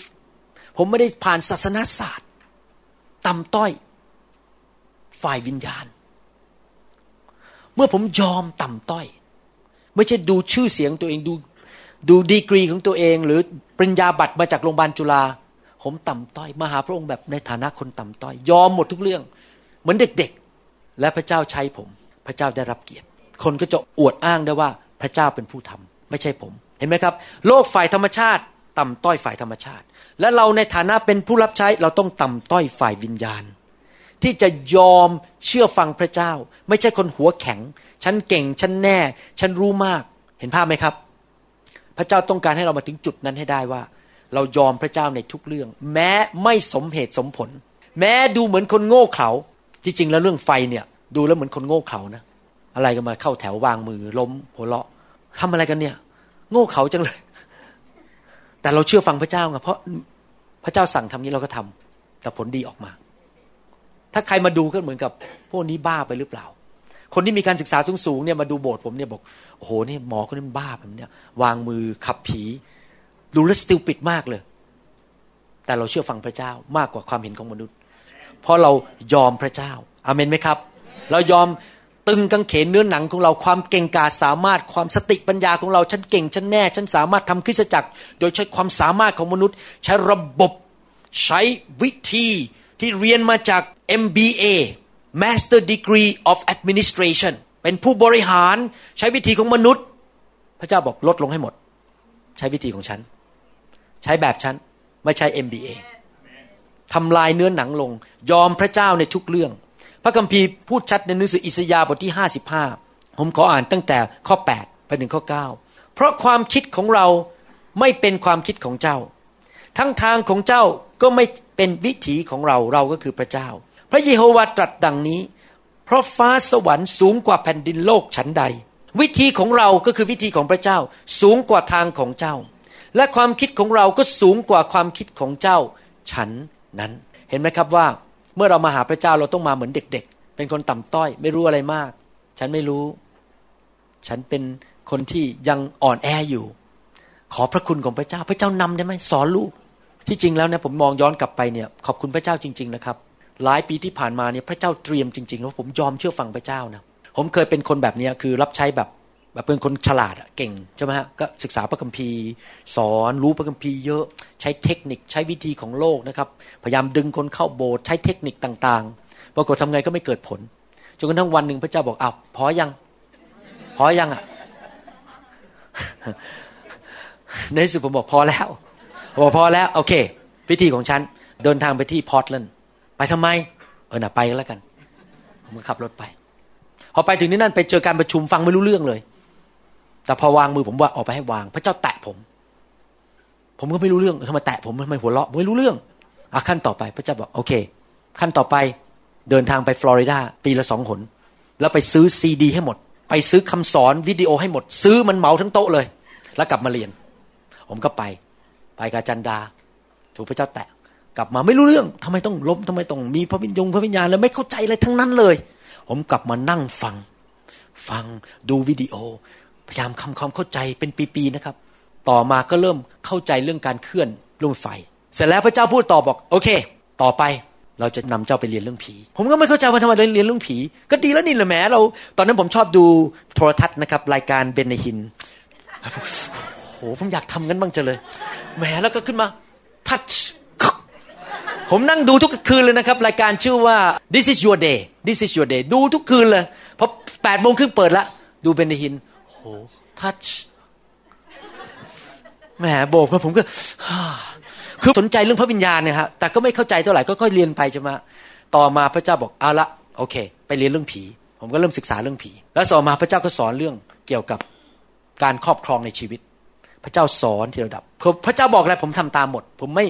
ผมไม่ได้ผ่านศาสนาศาสตร์ ต่ำต้อย ฝ่ายวิญญาณ มื่อผมยอมต่ำต้อย ไม่ใช่ดูชื่อเสียงตัวเองดู ดูดีกรีของตัวเอง หรือปริญญาบัตรมาจากโรงพยาบาลจุฬาผมต่ำต้อยมาหาพระองค์แบบในฐานะคนต่ำต้อย ยอมหมดทุกเรื่อง เหมือนเด็กๆ และพระเจ้าใช้ผม พระเจ้าได้รับเกียรติ คนก็จะอวดอ้างได้ว่าพระเจ้าเป็นผู้ทำไม่ใช่ผม เห็นไหมครับ โลกฝ่ายธรรมชาติ ต่ำต้อยฝ่ายธรรมชาติ และเราในฐานะเป็นผู้รับใช้เราต้องต่ำต้อยฝ่ายวิญญาณ ที่จะยอมเชื่อฟังพระเจ้า ไม่ใช่คนหัวแข็ง ฉันเก่งฉันแน่ ฉันรู้มากเห็นภาพไหมครับ พระเจ้าต้องการให้เรามาถึงจุดนั้นให้ได้ว่า เรายอมพระเจ้าในทุกเรื่อง แม้ไม่สมเหตุสมผล แม้ดูเหมือนคนโง่เขลาที่จริงแล้วเรื่องไฟเนี่ย ดูแล้วเหมือนคนโง่เขลานะอะไรก็มาเข้าแถววางมือล้มหัวเราะทำอะไรกันเนี่ย โง่เขลาจังเลย แต่เราเชื่อฟังพระเจ้าไงเพราะพระเจ้าสั่งทำนี้เราก็ทำแต่ผลดีออกมา ถ้าใครมาดูก็เหมือนกับ พวกนี้บ้าไปหรือเปล่า คนที่มีการศึกษาสูงๆเนี่ยมาดูโบสถ์ผมเนี่ยบอกโอ้โหนี่หมอคนนี้บ้าแบบเนี้ยวางมือขับผีดูแลสติลปิดมากเลย แต่เราเชื่อฟังพระเจ้ามากกว่าความเห็นของมนุษย์ เพราะเรายอมพระเจ้าอาเมนไหมครับ เรายอมตึงกังเขนเนื้อหนังของเราความเก่งกาจสามารถความสติปัญญาของเราฉันเก่งฉันแน่ ฉันสามารถทำคริสตจักร โดยใช้ความสามารถของมนุษย์ ใช้ระบบใช้วิธี ที่เรียนมาจาก MBA Master Degree of Administration เป็นผู้บริหารใช้วิธีของมนุษย์ พระเจ้าบอกลดลงให้หมด ใช้วิธีของฉัน ใช้แบบฉัน ไม่ใช้ MBA ทำลายเนื้อหนังลง ยอมพระเจ้าในทุกเรื่อง พระคัมภีร์พูดชัดในหนังสืออิสยาห์บทที่ 55 ผมขออ่านตั้งแต่ข้อ 8 ไปถึงข้อ 9 เพราะความคิดของเราไม่เป็นความคิดของเจ้า ทั้งทางของเจ้าก็ไม่เป็นวิถีของเราเราก็คือพระเจ้า พระเยโฮวาตรัสดังนี้ เพราะฟ้าสวรรค์สูงกว่าแผ่นดินโลกฉันใด วิธีของเราก็คือวิธีของพระเจ้า สูงกว่าทางของเจ้า และความคิดของเราก็สูงกว่าความคิดของเจ้าฉันนั้น เห็นไหมครับว่า เมื่อเรามาหาพระเจ้าเราต้องมาเหมือนเด็ก ๆ เป็นคนต่ำต้อย ไม่รู้อะไรมาก ฉันไม่รู้ ฉันเป็นคนที่ยังอ่อนแออยู่ ขอพระคุณของพระเจ้า พระเจ้านำได้ไหมสอนลูก ที่จริงแล้วเนี่ยผมมองย้อนกลับไปเนี่ยขอบคุณพระเจ้าจริง ๆ นะครับ หลายปีที่ผ่านมาเนี่ยพระเจ้าเตรียมจริงๆแล้วผมยอมเชื่อฟังพระเจ้านะผมเคยเป็นคนแบบนี้คือรับใช้แบบแบบเป็นคนฉลาดเก่งใช่ไหมฮะก็ศึกษาพระคัมภีร์ สอนรู้พระคัมภีร์เยอะใช้เทคนิคใช้วิธีของโลกนะครับ พยายามดึงคนเข้าโบสถ์ใช้เทคนิคต่างๆ ปรากฏทำไงก็ไม่เกิดผลจนกระทั่งวันหนึ่งพระเจ้าบอกอ้าวพอยัง พอยังอะ ในสุดผมบอกพอแล้วบอกพอแล้ว โอเค พิธีของฉัน เดินทางไปที่พอร์ตแลนด์ไปทำไม เออน่ะไปแล้วกัน ผมก็ขับรถไป พอไปถึงที่นั่นไปเจอการประชุมฟังไม่รู้เรื่องเลย แต่พอวางมือผมว่าออกไปให้วาง พระเจ้าแตะผม ผมก็ไม่รู้เรื่องทำไมแตะผมทำไมหัวเราะไม่รู้เรื่องอะขั้นต่อไป พระเจ้าบอกโอเค ขั้นต่อไปเดินทางไปฟลอริดาปีละสองหน แล้วไปซื้อซีดีให้หมด ไปซื้อคำสอนวิดีโอให้หมด ซื้อมันเหมาทั้งโต๊ะเลย แล้วกลับมาเรียน ผมก็ไป ไปกับจันดา ถูกพระเจ้าแตะกลับมาไม่รู้เรื่องทำไมต้องล้มทำไมต้องมีพระวิญญงพระวิญญาณแล้วไม่เข้าใจอะไรทั้งนั้นเลย ผมกลับมานั่งฟัง ฟังดูวิดีโอ พยายามทำความเข้าใจเป็นปีๆนะครับ ต่อมาก็เริ่มเข้าใจเรื่องการเคลื่อนลมไฟ เสร็จแล้วพระเจ้าพูดต่อบอก โอเค ต่อไปเราจะนำเจ้าไปเรียนเรื่องผี ผมก็ไม่เข้าใจว่าทำไมเราเรียนเรื่องผี ก็ดีแล้วนี่แหละแหมเรา ตอนนั้นผมชอบดูโทรทัศน์นะครับ รายการเบนเนฮิน หผมอยากทำงั้นบ้างจะเลยแหมแล้วก็ขึ้นมาทัชผมนั่งดูทุกคืนเลยนะครับ รายการชื่อว่า this is your day this is your day ดูทุกคืนเลยพอแปดโมงครึ่งเปิดละ ดูเบนเนฮินโหทัชแหมโบกมาผมก็คือสนใจเรื่องพระวิญญาณเนี่ยฮะแต่ก็ไม่เข้าใจเท่าไหร่ก็ค่อยเรียนไปจะมา ต่อมาพระเจ้าบอกเอาละโอเค ไปเรียนเรื่องผี ผมก็เริ่มศึกษาเรื่องผี แล้วต่อมาพระเจ้าก็สอนเรื่องเกี่ยวกับการครอบครองในชีวิต พระเจ้าสอนที่ระดับพระเจ้าบอกอะไรผมทำตามหมด ผมไม่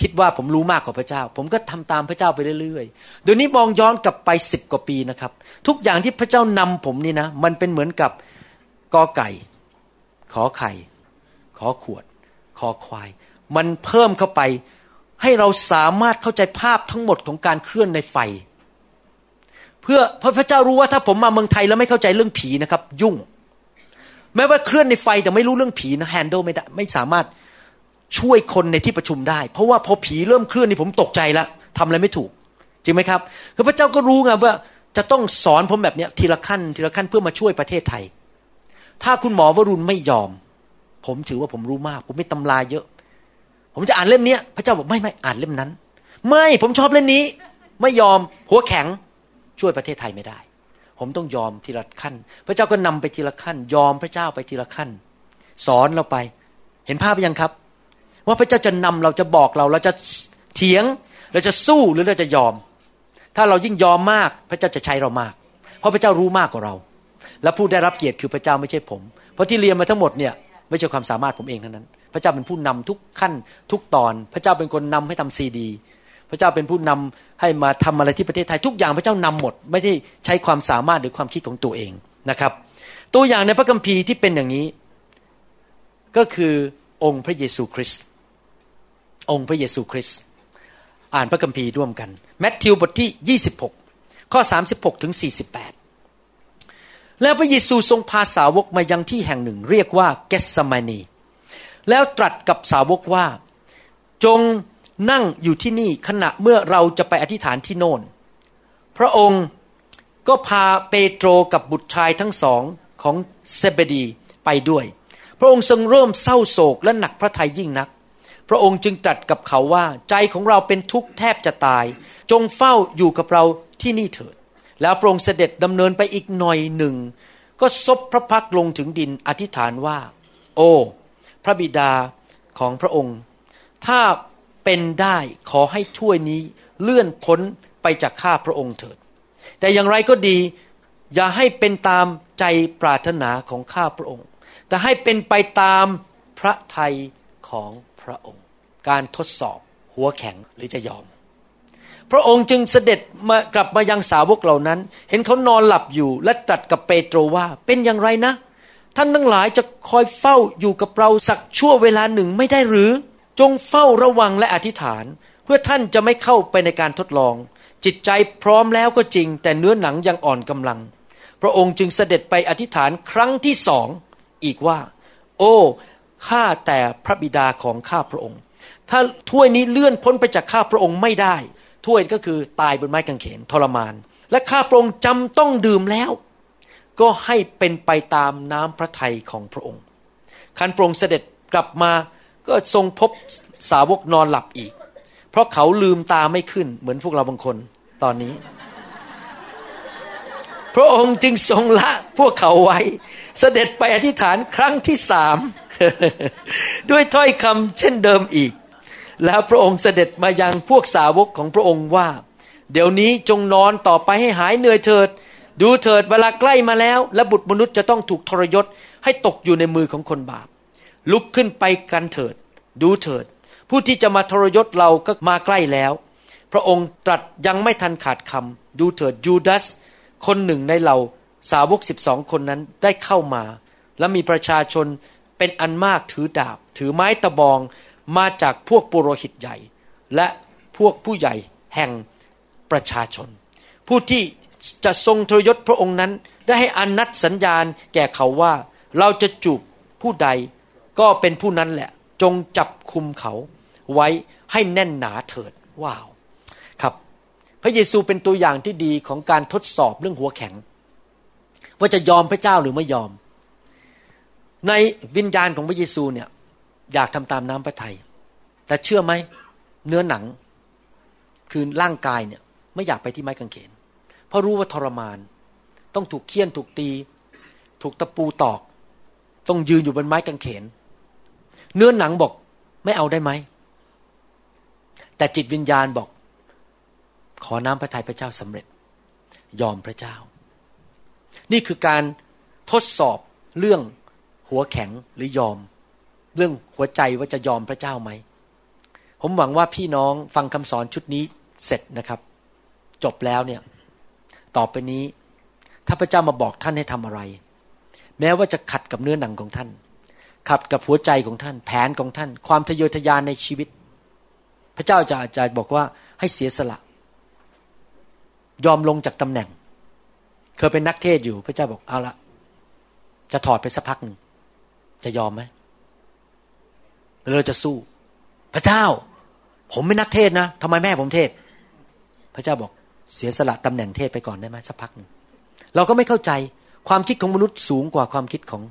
คิดว่าผมรู้มากกว่าพระเจ้า ผมก็ทำตามพระเจ้าไปเรื่อยๆเดี๋ยวนี้มองย้อนกลับไปสิบกว่าปีนะครับ ทุกอย่างที่พระเจ้านำผมนี่นะ มันเป็นเหมือนกับกอไก่ ขอไข่ ขอขวดคอควาย มันเพิ่มเข้าไป ให้เราสามารถเข้าใจภาพทั้งหมดของการเคลื่อนในไฟ เพื่อพระพระเจ้ารู้ว่าถ้าผมมาเมืองไทยแล้วไม่เข้าใจเรื่องผีนะครับ ยุ่ง แม้ว่าเคลื่อนในไฟแต่ไม่รู้เรื่องผีนะแฮนด์ลไม่ได้ไม่สามารถช่วยคนในที่ประชุมได้ เพราะว่าพอผีเริ่มเคลื่อนนี่ผมตกใจละทำอะไรไม่ถูก จริงไหมครับคือพระเจ้าก็รู้ไงว่าจะต้องสอนผมแบบนี้ทีละขั้น ทีละขั้นเพื่อมาช่วยประเทศไทย ถ้าคุณหมอวรุณไม่ยอม ผมถือว่าผมรู้มาก ผมไม่ตำราเยอะ ผมจะอ่านเล่มนี้พระเจ้าบอกไม่ไม่อ่านเล่มนั้น ไม่ผมชอบเล่มนี้ ไม่ยอมหัวแข็งช่วยประเทศไทยไม่ได้ ผมต้องยอมทีละขั้น พระเจ้าก็นำไปทีละขั้น ยอมพระเจ้าไปทีละขั้น สอนเราไป เห็นภาพยังครับ ว่าพระเจ้าจะนำเราจะบอกเราเราจะเถียงเราจะสู้หรือเราจะยอม ถ้าเรายิ่งยอมมากพระเจ้าจะใช้เรามาก เพราะพระเจ้ารู้มากกว่าเรา และผู้ได้รับเกียรติคือพระเจ้าไม่ใช่ผม เพราะที่เรียนมาทั้งหมดเนี่ยไม่ใช่ความสามารถผมเองเท่านั้น พระเจ้าเป็นผู้นำทุกขั้นทุกตอน พระเจ้าเป็นคนนำให้ทำซีดี พระเจ้าเป็นผู้นำให้มาทำอะไรที่ประเทศไทยทุกอย่างพระเจ้านำหมด ไม่ได้ใช้ความสามารถหรือความคิดของตัวเองนะครับ ตัวอย่างในพระคัมภีร์ที่เป็นอย่างนี้ ก็คือองค์พระเยซูคริสต์องค์พระเยซูคริสต์อ่านพระคัมภีร์ร่วมกันแมทธิวบทที่ 26 ข้อ 36ถึง48 แล้วพระเยซูทรงพาสาวกมายังที่แห่งหนึ่ง เรียกว่าเกสมานี แล้วตรัสกับสาวกว่า จง นั่งอยู่ที่นี่ขณะเมื่อเราจะไปอธิษฐานที่โน่น พระองค์ก็พาเปโตรกับบุตรชายทั้งสองของเซเบดีไปด้วย พระองค์ทรงเริ่มเศร้าโศกและหนักพระทัยยิ่งนัก พระองค์จึงตรัสกับเขาว่าใจของเราเป็นทุกข์แทบจะตาย จงเฝ้าอยู่กับเราที่นี่เถิด แล้วพระองค์เสด็จดำเนินไปอีกหน่อยหนึ่ง ก็ซบพระพักลงถึงดินอธิษฐานว่า โอ้ พระบิดาของพระองค์ ถ้า เป็นได้ขอให้ถ้วยนี้เลื่อนพ้นไปจากข้าพระองค์เถิด แต่อย่างไรก็ดี อย่าให้เป็นตามใจปรารถนาของข้าพระองค์ แต่ให้เป็นไปตามพระทัยของพระองค์ การทดสอบหัวแข็งหรือจะยอม พระองค์จึงเสด็จมากลับมายังสาวกเหล่านั้น เห็นเขานอนหลับอยู่และตรัสกับเปโตรว่าเป็นอย่างไรนะ ท่านทั้งหลายจะคอยเฝ้าอยู่กับเราสักชั่วเวลาหนึ่งไม่ได้หรือ จงเฝ้าระวังและอธิษฐาน เพื่อท่านจะไม่เข้าไปในการทดลอง จิตใจพร้อมแล้วก็จริง แต่เนื้อหนังยังอ่อนกำลัง พระองค์จึงเสด็จไปอธิษฐานครั้งที่สองอีกว่า โอ้ข้าแต่พระบิดาของข้าพระองค์ ถ้าถ้วยนี้เลื่อนพ้นไปจากข้าพระองค์ไม่ได้ ถ้วยก็คือตายบนไม้กางเขนทรมาน และข้าพระองค์จำต้องดื่มแล้ว ก็ให้เป็นไปตามน้ำพระทัยของพระองค์คันพระองค์เสด็จกลับมา ก็ทรงพบสาวกนอนหลับอีก เพราะเขาลืมตาไม่ขึ้น เหมือนพวกเราบางคนตอนนี้ พระองค์จึงทรงละพวกเขาไว้ เสด็จไปอธิษฐานครั้งที่สามด้วยถ้อยคำเช่นเดิมอีก แล้วพระองค์เสด็จมายังพวกสาวกของพระองค์ว่า เดี๋ยวนี้จงนอนต่อไปให้หายเหนื่อยเถิด ดูเถิดเวลาใกล้มาแล้ว และบุตรมนุษย์จะต้องถูกทรยศให้ตกอยู่ในมือของคนบาป ลุกขึ้นไปกันเถิด ดูเถิด ผู้ที่จะมาทรยศเราก็มาใกล้แล้ว พระองค์ตรัสยังไม่ทันขาดคำดูเถิดยูดาสคนหนึ่งในเราสาวกสิบสองคนนั้นได้เข้ามา และมีประชาชนเป็นอันมากถือดาบ ถือไม้ตะบองมาจากพวกปุโรหิตใหญ่ และพวกผู้ใหญ่แห่งประชาชน ผู้ที่จะทรงทรยศพระองค์นั้น ได้ให้อนัดสัญญาณแก่เขาว่า เราจะจูบผู้ใด ก็เป็นผู้นั้นแหละ จงจับคุมเขาไว้ให้แน่นหนาเถิด ว้าว ครับ พระเยซูเป็นตัวอย่างที่ดีของการทดสอบเรื่องหัวแข็ง ว่าจะยอมพระเจ้าหรือไม่ยอม ในวิญญาณของพระเยซูเนี่ย อยากทำตามน้ำพระทัยแต่เชื่อไหมเนื้อหนัง คือร่างกายเนี่ย ไม่อยากไปที่ไม้กางเขน เพราะรู้ว่าทรมาน ต้องถูกเคี่ยนถูกตี ถูกตะปูตอก ต้องยืนอยู่บนไม้กางเขน เนื้อหนังบอกไม่เอาได้ไหม แต่จิตวิญญาณบอก ขอน้ำพระทัยพระเจ้าสำเร็จ ยอมพระเจ้า นี่คือการทดสอบเรื่องหัวแข็งหรือยอม เรื่องหัวใจว่าจะยอมพระเจ้าไหม ผมหวังว่าพี่น้องฟังคำสอนชุดนี้เสร็จนะครับ จบแล้วเนี่ย ต่อไปนี้ ถ้าพระเจ้ามาบอกท่านให้ทำอะไร แม้ว่าจะขัดกับเนื้อหนังของท่าน ขัดกับหัวใจของท่าน แผนของท่าน ความทะเยอทะยานในชีวิต พระเจ้าจะอาจจะบอกว่าให้เสียสละ ยอมลงจากตำแหน่ง เคยเป็นนักเทศอยู่ พระเจ้าบอกเอาละจะถอดไปสักพักหนึ่งจะยอมไหมเราจะสู้ พระเจ้า ผมไม่นักเทศนะทำไมแม่ผมเทศ พระเจ้าบอกเสียสละตำแหน่งเทศไปก่อนได้ไหมสักพักหนึ่งเราก็ไม่เข้าใจความคิดของมนุษย์สูงกว่าความคิดของ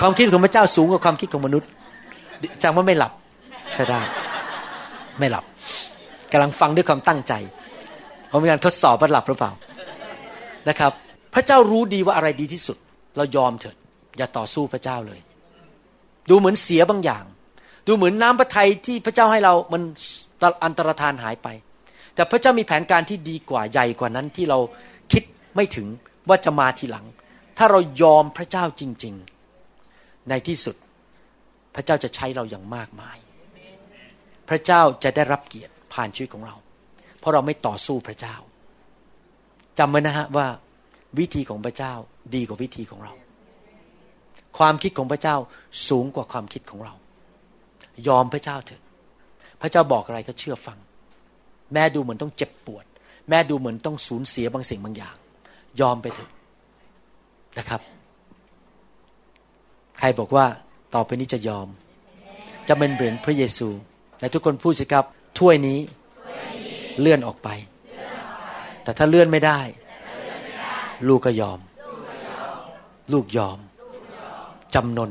ความคิดของพระเจ้าสูงกว่าความคิดของมนุษย์แสดงว่าไม่หลับใช่ได้ ไม่หลับกำลังฟังด้วยความตั้งใจเขามีการทดสอบว่าหลับหรือเปล่านะครับ พระเจ้ารู้ดีว่าอะไรดีที่สุด เรายอมเถิด อย่าต่อสู้พระเจ้าเลย ดูเหมือนเสียบางอย่าง ดูเหมือนน้ำพระทัยที่พระเจ้าให้เรามันอันตรธานหายไป แต่พระเจ้ามีแผนการที่ดีกว่าใหญ่กว่านั้นที่เราคิดไม่ถึงว่าจะมาทีหลัง ถ้าเรายอมพระเจ้าจริง ๆ ในที่สุด พระเจ้าจะใช้เราอย่างมากมาย พระเจ้าจะได้รับเกียรติผ่านชีวิตของเรา เพราะเราไม่ต่อสู้พระเจ้าจำไว้นะฮะว่าวิธีของพระเจ้าดีกว่าวิธีของเรา ความคิดของพระเจ้าสูงกว่าความคิดของเรา ยอมพระเจ้าเถอะ พระเจ้าบอกอะไรก็เชื่อฟัง แม่ดูเหมือนต้องเจ็บปวด แม่ดูเหมือนต้องสูญเสียบางสิ่งบางอย่าง ยอมไปเถอะนะครับ ใครบอกว่าต่อไปนี้จะยอม จะเป็นเหมือนพระเยซูแต่ทุกคนพูดสิครับถ้วยนี้เลื่อนออกไป แต่ถ้าเลื่อนไม่ได้ ลูกก็ยอม ลูกยอมจำนน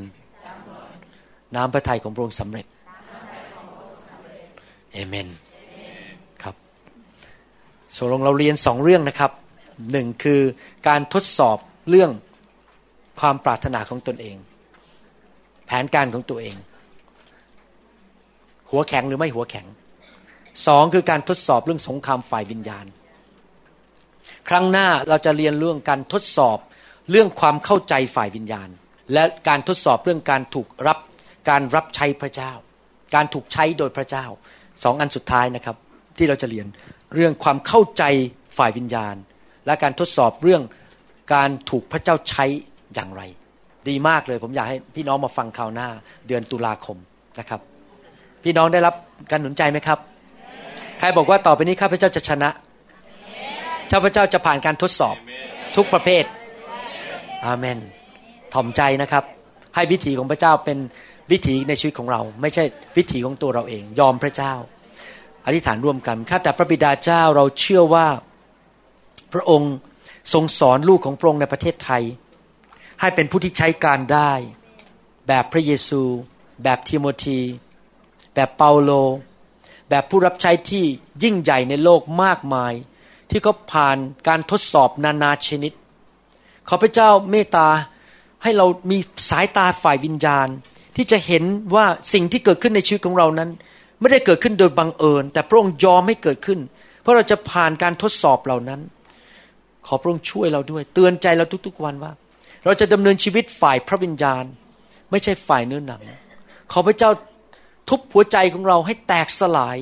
น้ำพระทัยของพระองค์สำเร็จเอเมนครับส่วนลงเราเรียนสองเรื่องนะครับหนึ่งคือการทดสอบเรื่องความปรารถนาของตนเอง แผนการของตัวเอง หัวแข็งหรือไม่หัวแข็งสองคือการทดสอบเรื่องสงครามฝ่ายวิญญาณ ครั้งหน้าเราจะเรียนเรื่องการทดสอบเรื่องความเข้าใจฝ่ายวิญญาณ และการทดสอบเรื่องการถูกรับการรับใช้พระเจ้า การถูกใช้โดยพระเจ้าสองอันสุดท้ายนะครับ ที่เราจะเรียนเรื่องความเข้าใจฝ่ายวิญญาณ และการทดสอบเรื่องการถูกพระเจ้าใช้อย่างไร ดีมากเลย ผมอยากให้พี่น้องมาฟังคราวหน้า เดือนตุลาคมนะครับ พี่น้องได้รับการหนุนใจไหมครับ ใครบอกว่าต่อไปนี้ข้าพเจ้าจะชนะข้าพเจ้าจะผ่านการทดสอบทุกประเภทอาเมนถ่อมใจนะครับ ให้วิถีของพระเจ้าเป็นวิถีในชีวิตของเรา ไม่ใช่วิถีของตัวเราเอง ยอมพระเจ้า อธิษฐานร่วมกันข้าแต่พระบิดาเจ้าเราเชื่อว่าพระองค์ทรงสอนลูกของพระองค์ในประเทศไทย ให้เป็นผู้ที่ใช้การได้ แบบพระเยซู แบบทิโมธี แบบเปาโล แบบผู้รับใช้ที่ยิ่งใหญ่ในโลกมากมาย ที่เขาผ่านการทดสอบนานาชนิดขอพระเจ้าเมตตาให้เรามีสายตาฝ่ายวิญญาณ ที่จะเห็นว่าสิ่งที่เกิดขึ้นในชีวิตของเรานั้น ไม่ได้เกิดขึ้นโดยบังเอิญ แต่พระองค์ยอมให้เกิดขึ้น เพื่อเราจะผ่านการทดสอบเหล่านั้น ขอพระองค์ช่วยเราด้วย เตือนใจเราทุกๆวันว่า เราจะดำเนินชีวิตฝ่ายพระวิญญาณ ไม่ใช่ฝ่ายเนื้อหนัง ขอพระเจ้าทุบหัวใจของเราให้แตกสลาย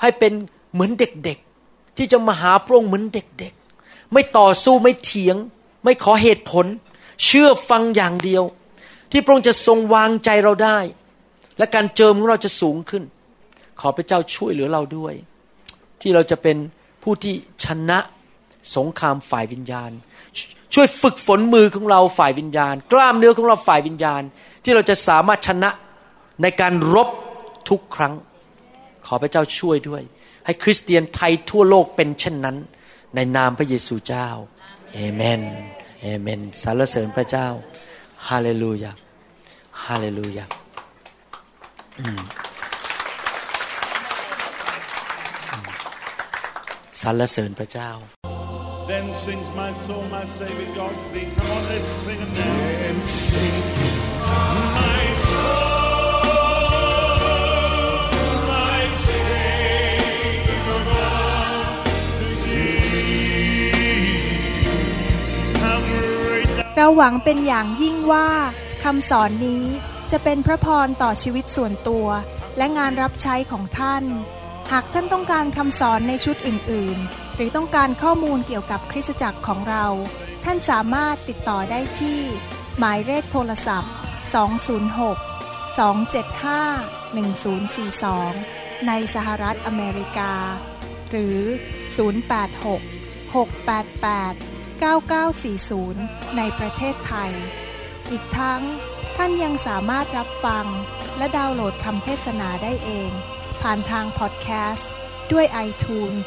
ให้เป็นเหมือนเด็กๆ ที่จะมาหาพระองค์เหมือนเด็กๆ ไม่ต่อสู้ไม่เถียง ไม่ขอเหตุผล เชื่อฟังอย่างเดียว ที่พระองค์จะทรงวางใจเราได้ และการเจิมของเราจะสูงขึ้น ขอพระเจ้าช่วยเหลือเราด้วย ที่เราจะเป็นผู้ที่ชนะสงครามฝ่ายวิญญาณ ช่วยฝึกฝนมือของเราฝ่ายวิญญาณ กล้ามเนื้อของเราฝ่ายวิญญาณ ที่เราจะสามารถชนะในการรบทุกครั้ง ขอพระเจ้าช่วยด้วย ให้คริสเตียนไทยทั่วโลกเป็นเช่นนั้น ในนามพระเยซูเจ้าเอเมนเอเมนสรรเสริญพระเจ้าฮาเลลูยาฮาเลลูยาสรรเสริญพระเจ้า Then sings my soul, my Savior God to thee. Come on, let's sing it now. Then sings my soul, my Savior God to thee. How great thou เราหวังเป็นอย่างยิ่งว่าคำสอนนี้จะเป็นพระพรต่อชีวิตส่วนตัว และงานรับใช้ของท่าน หากท่านต้องการคำสอนในชุดอื่น ๆ หรือต้องการข้อมูลเกี่ยวกับคริสตจักรของเรา ท่านสามารถติดต่อได้ที่ หมายเลขโทรศัพท์ 206 275 1042 ในสหรัฐอเมริกา หรือ 086 688 9940 ในประเทศไทย อีกทั้งท่านยังสามารถรับฟัง และดาวน์โหลดคำเทศนาได้เอง ผ่านทางพอดแคสต์ด้วย iTunes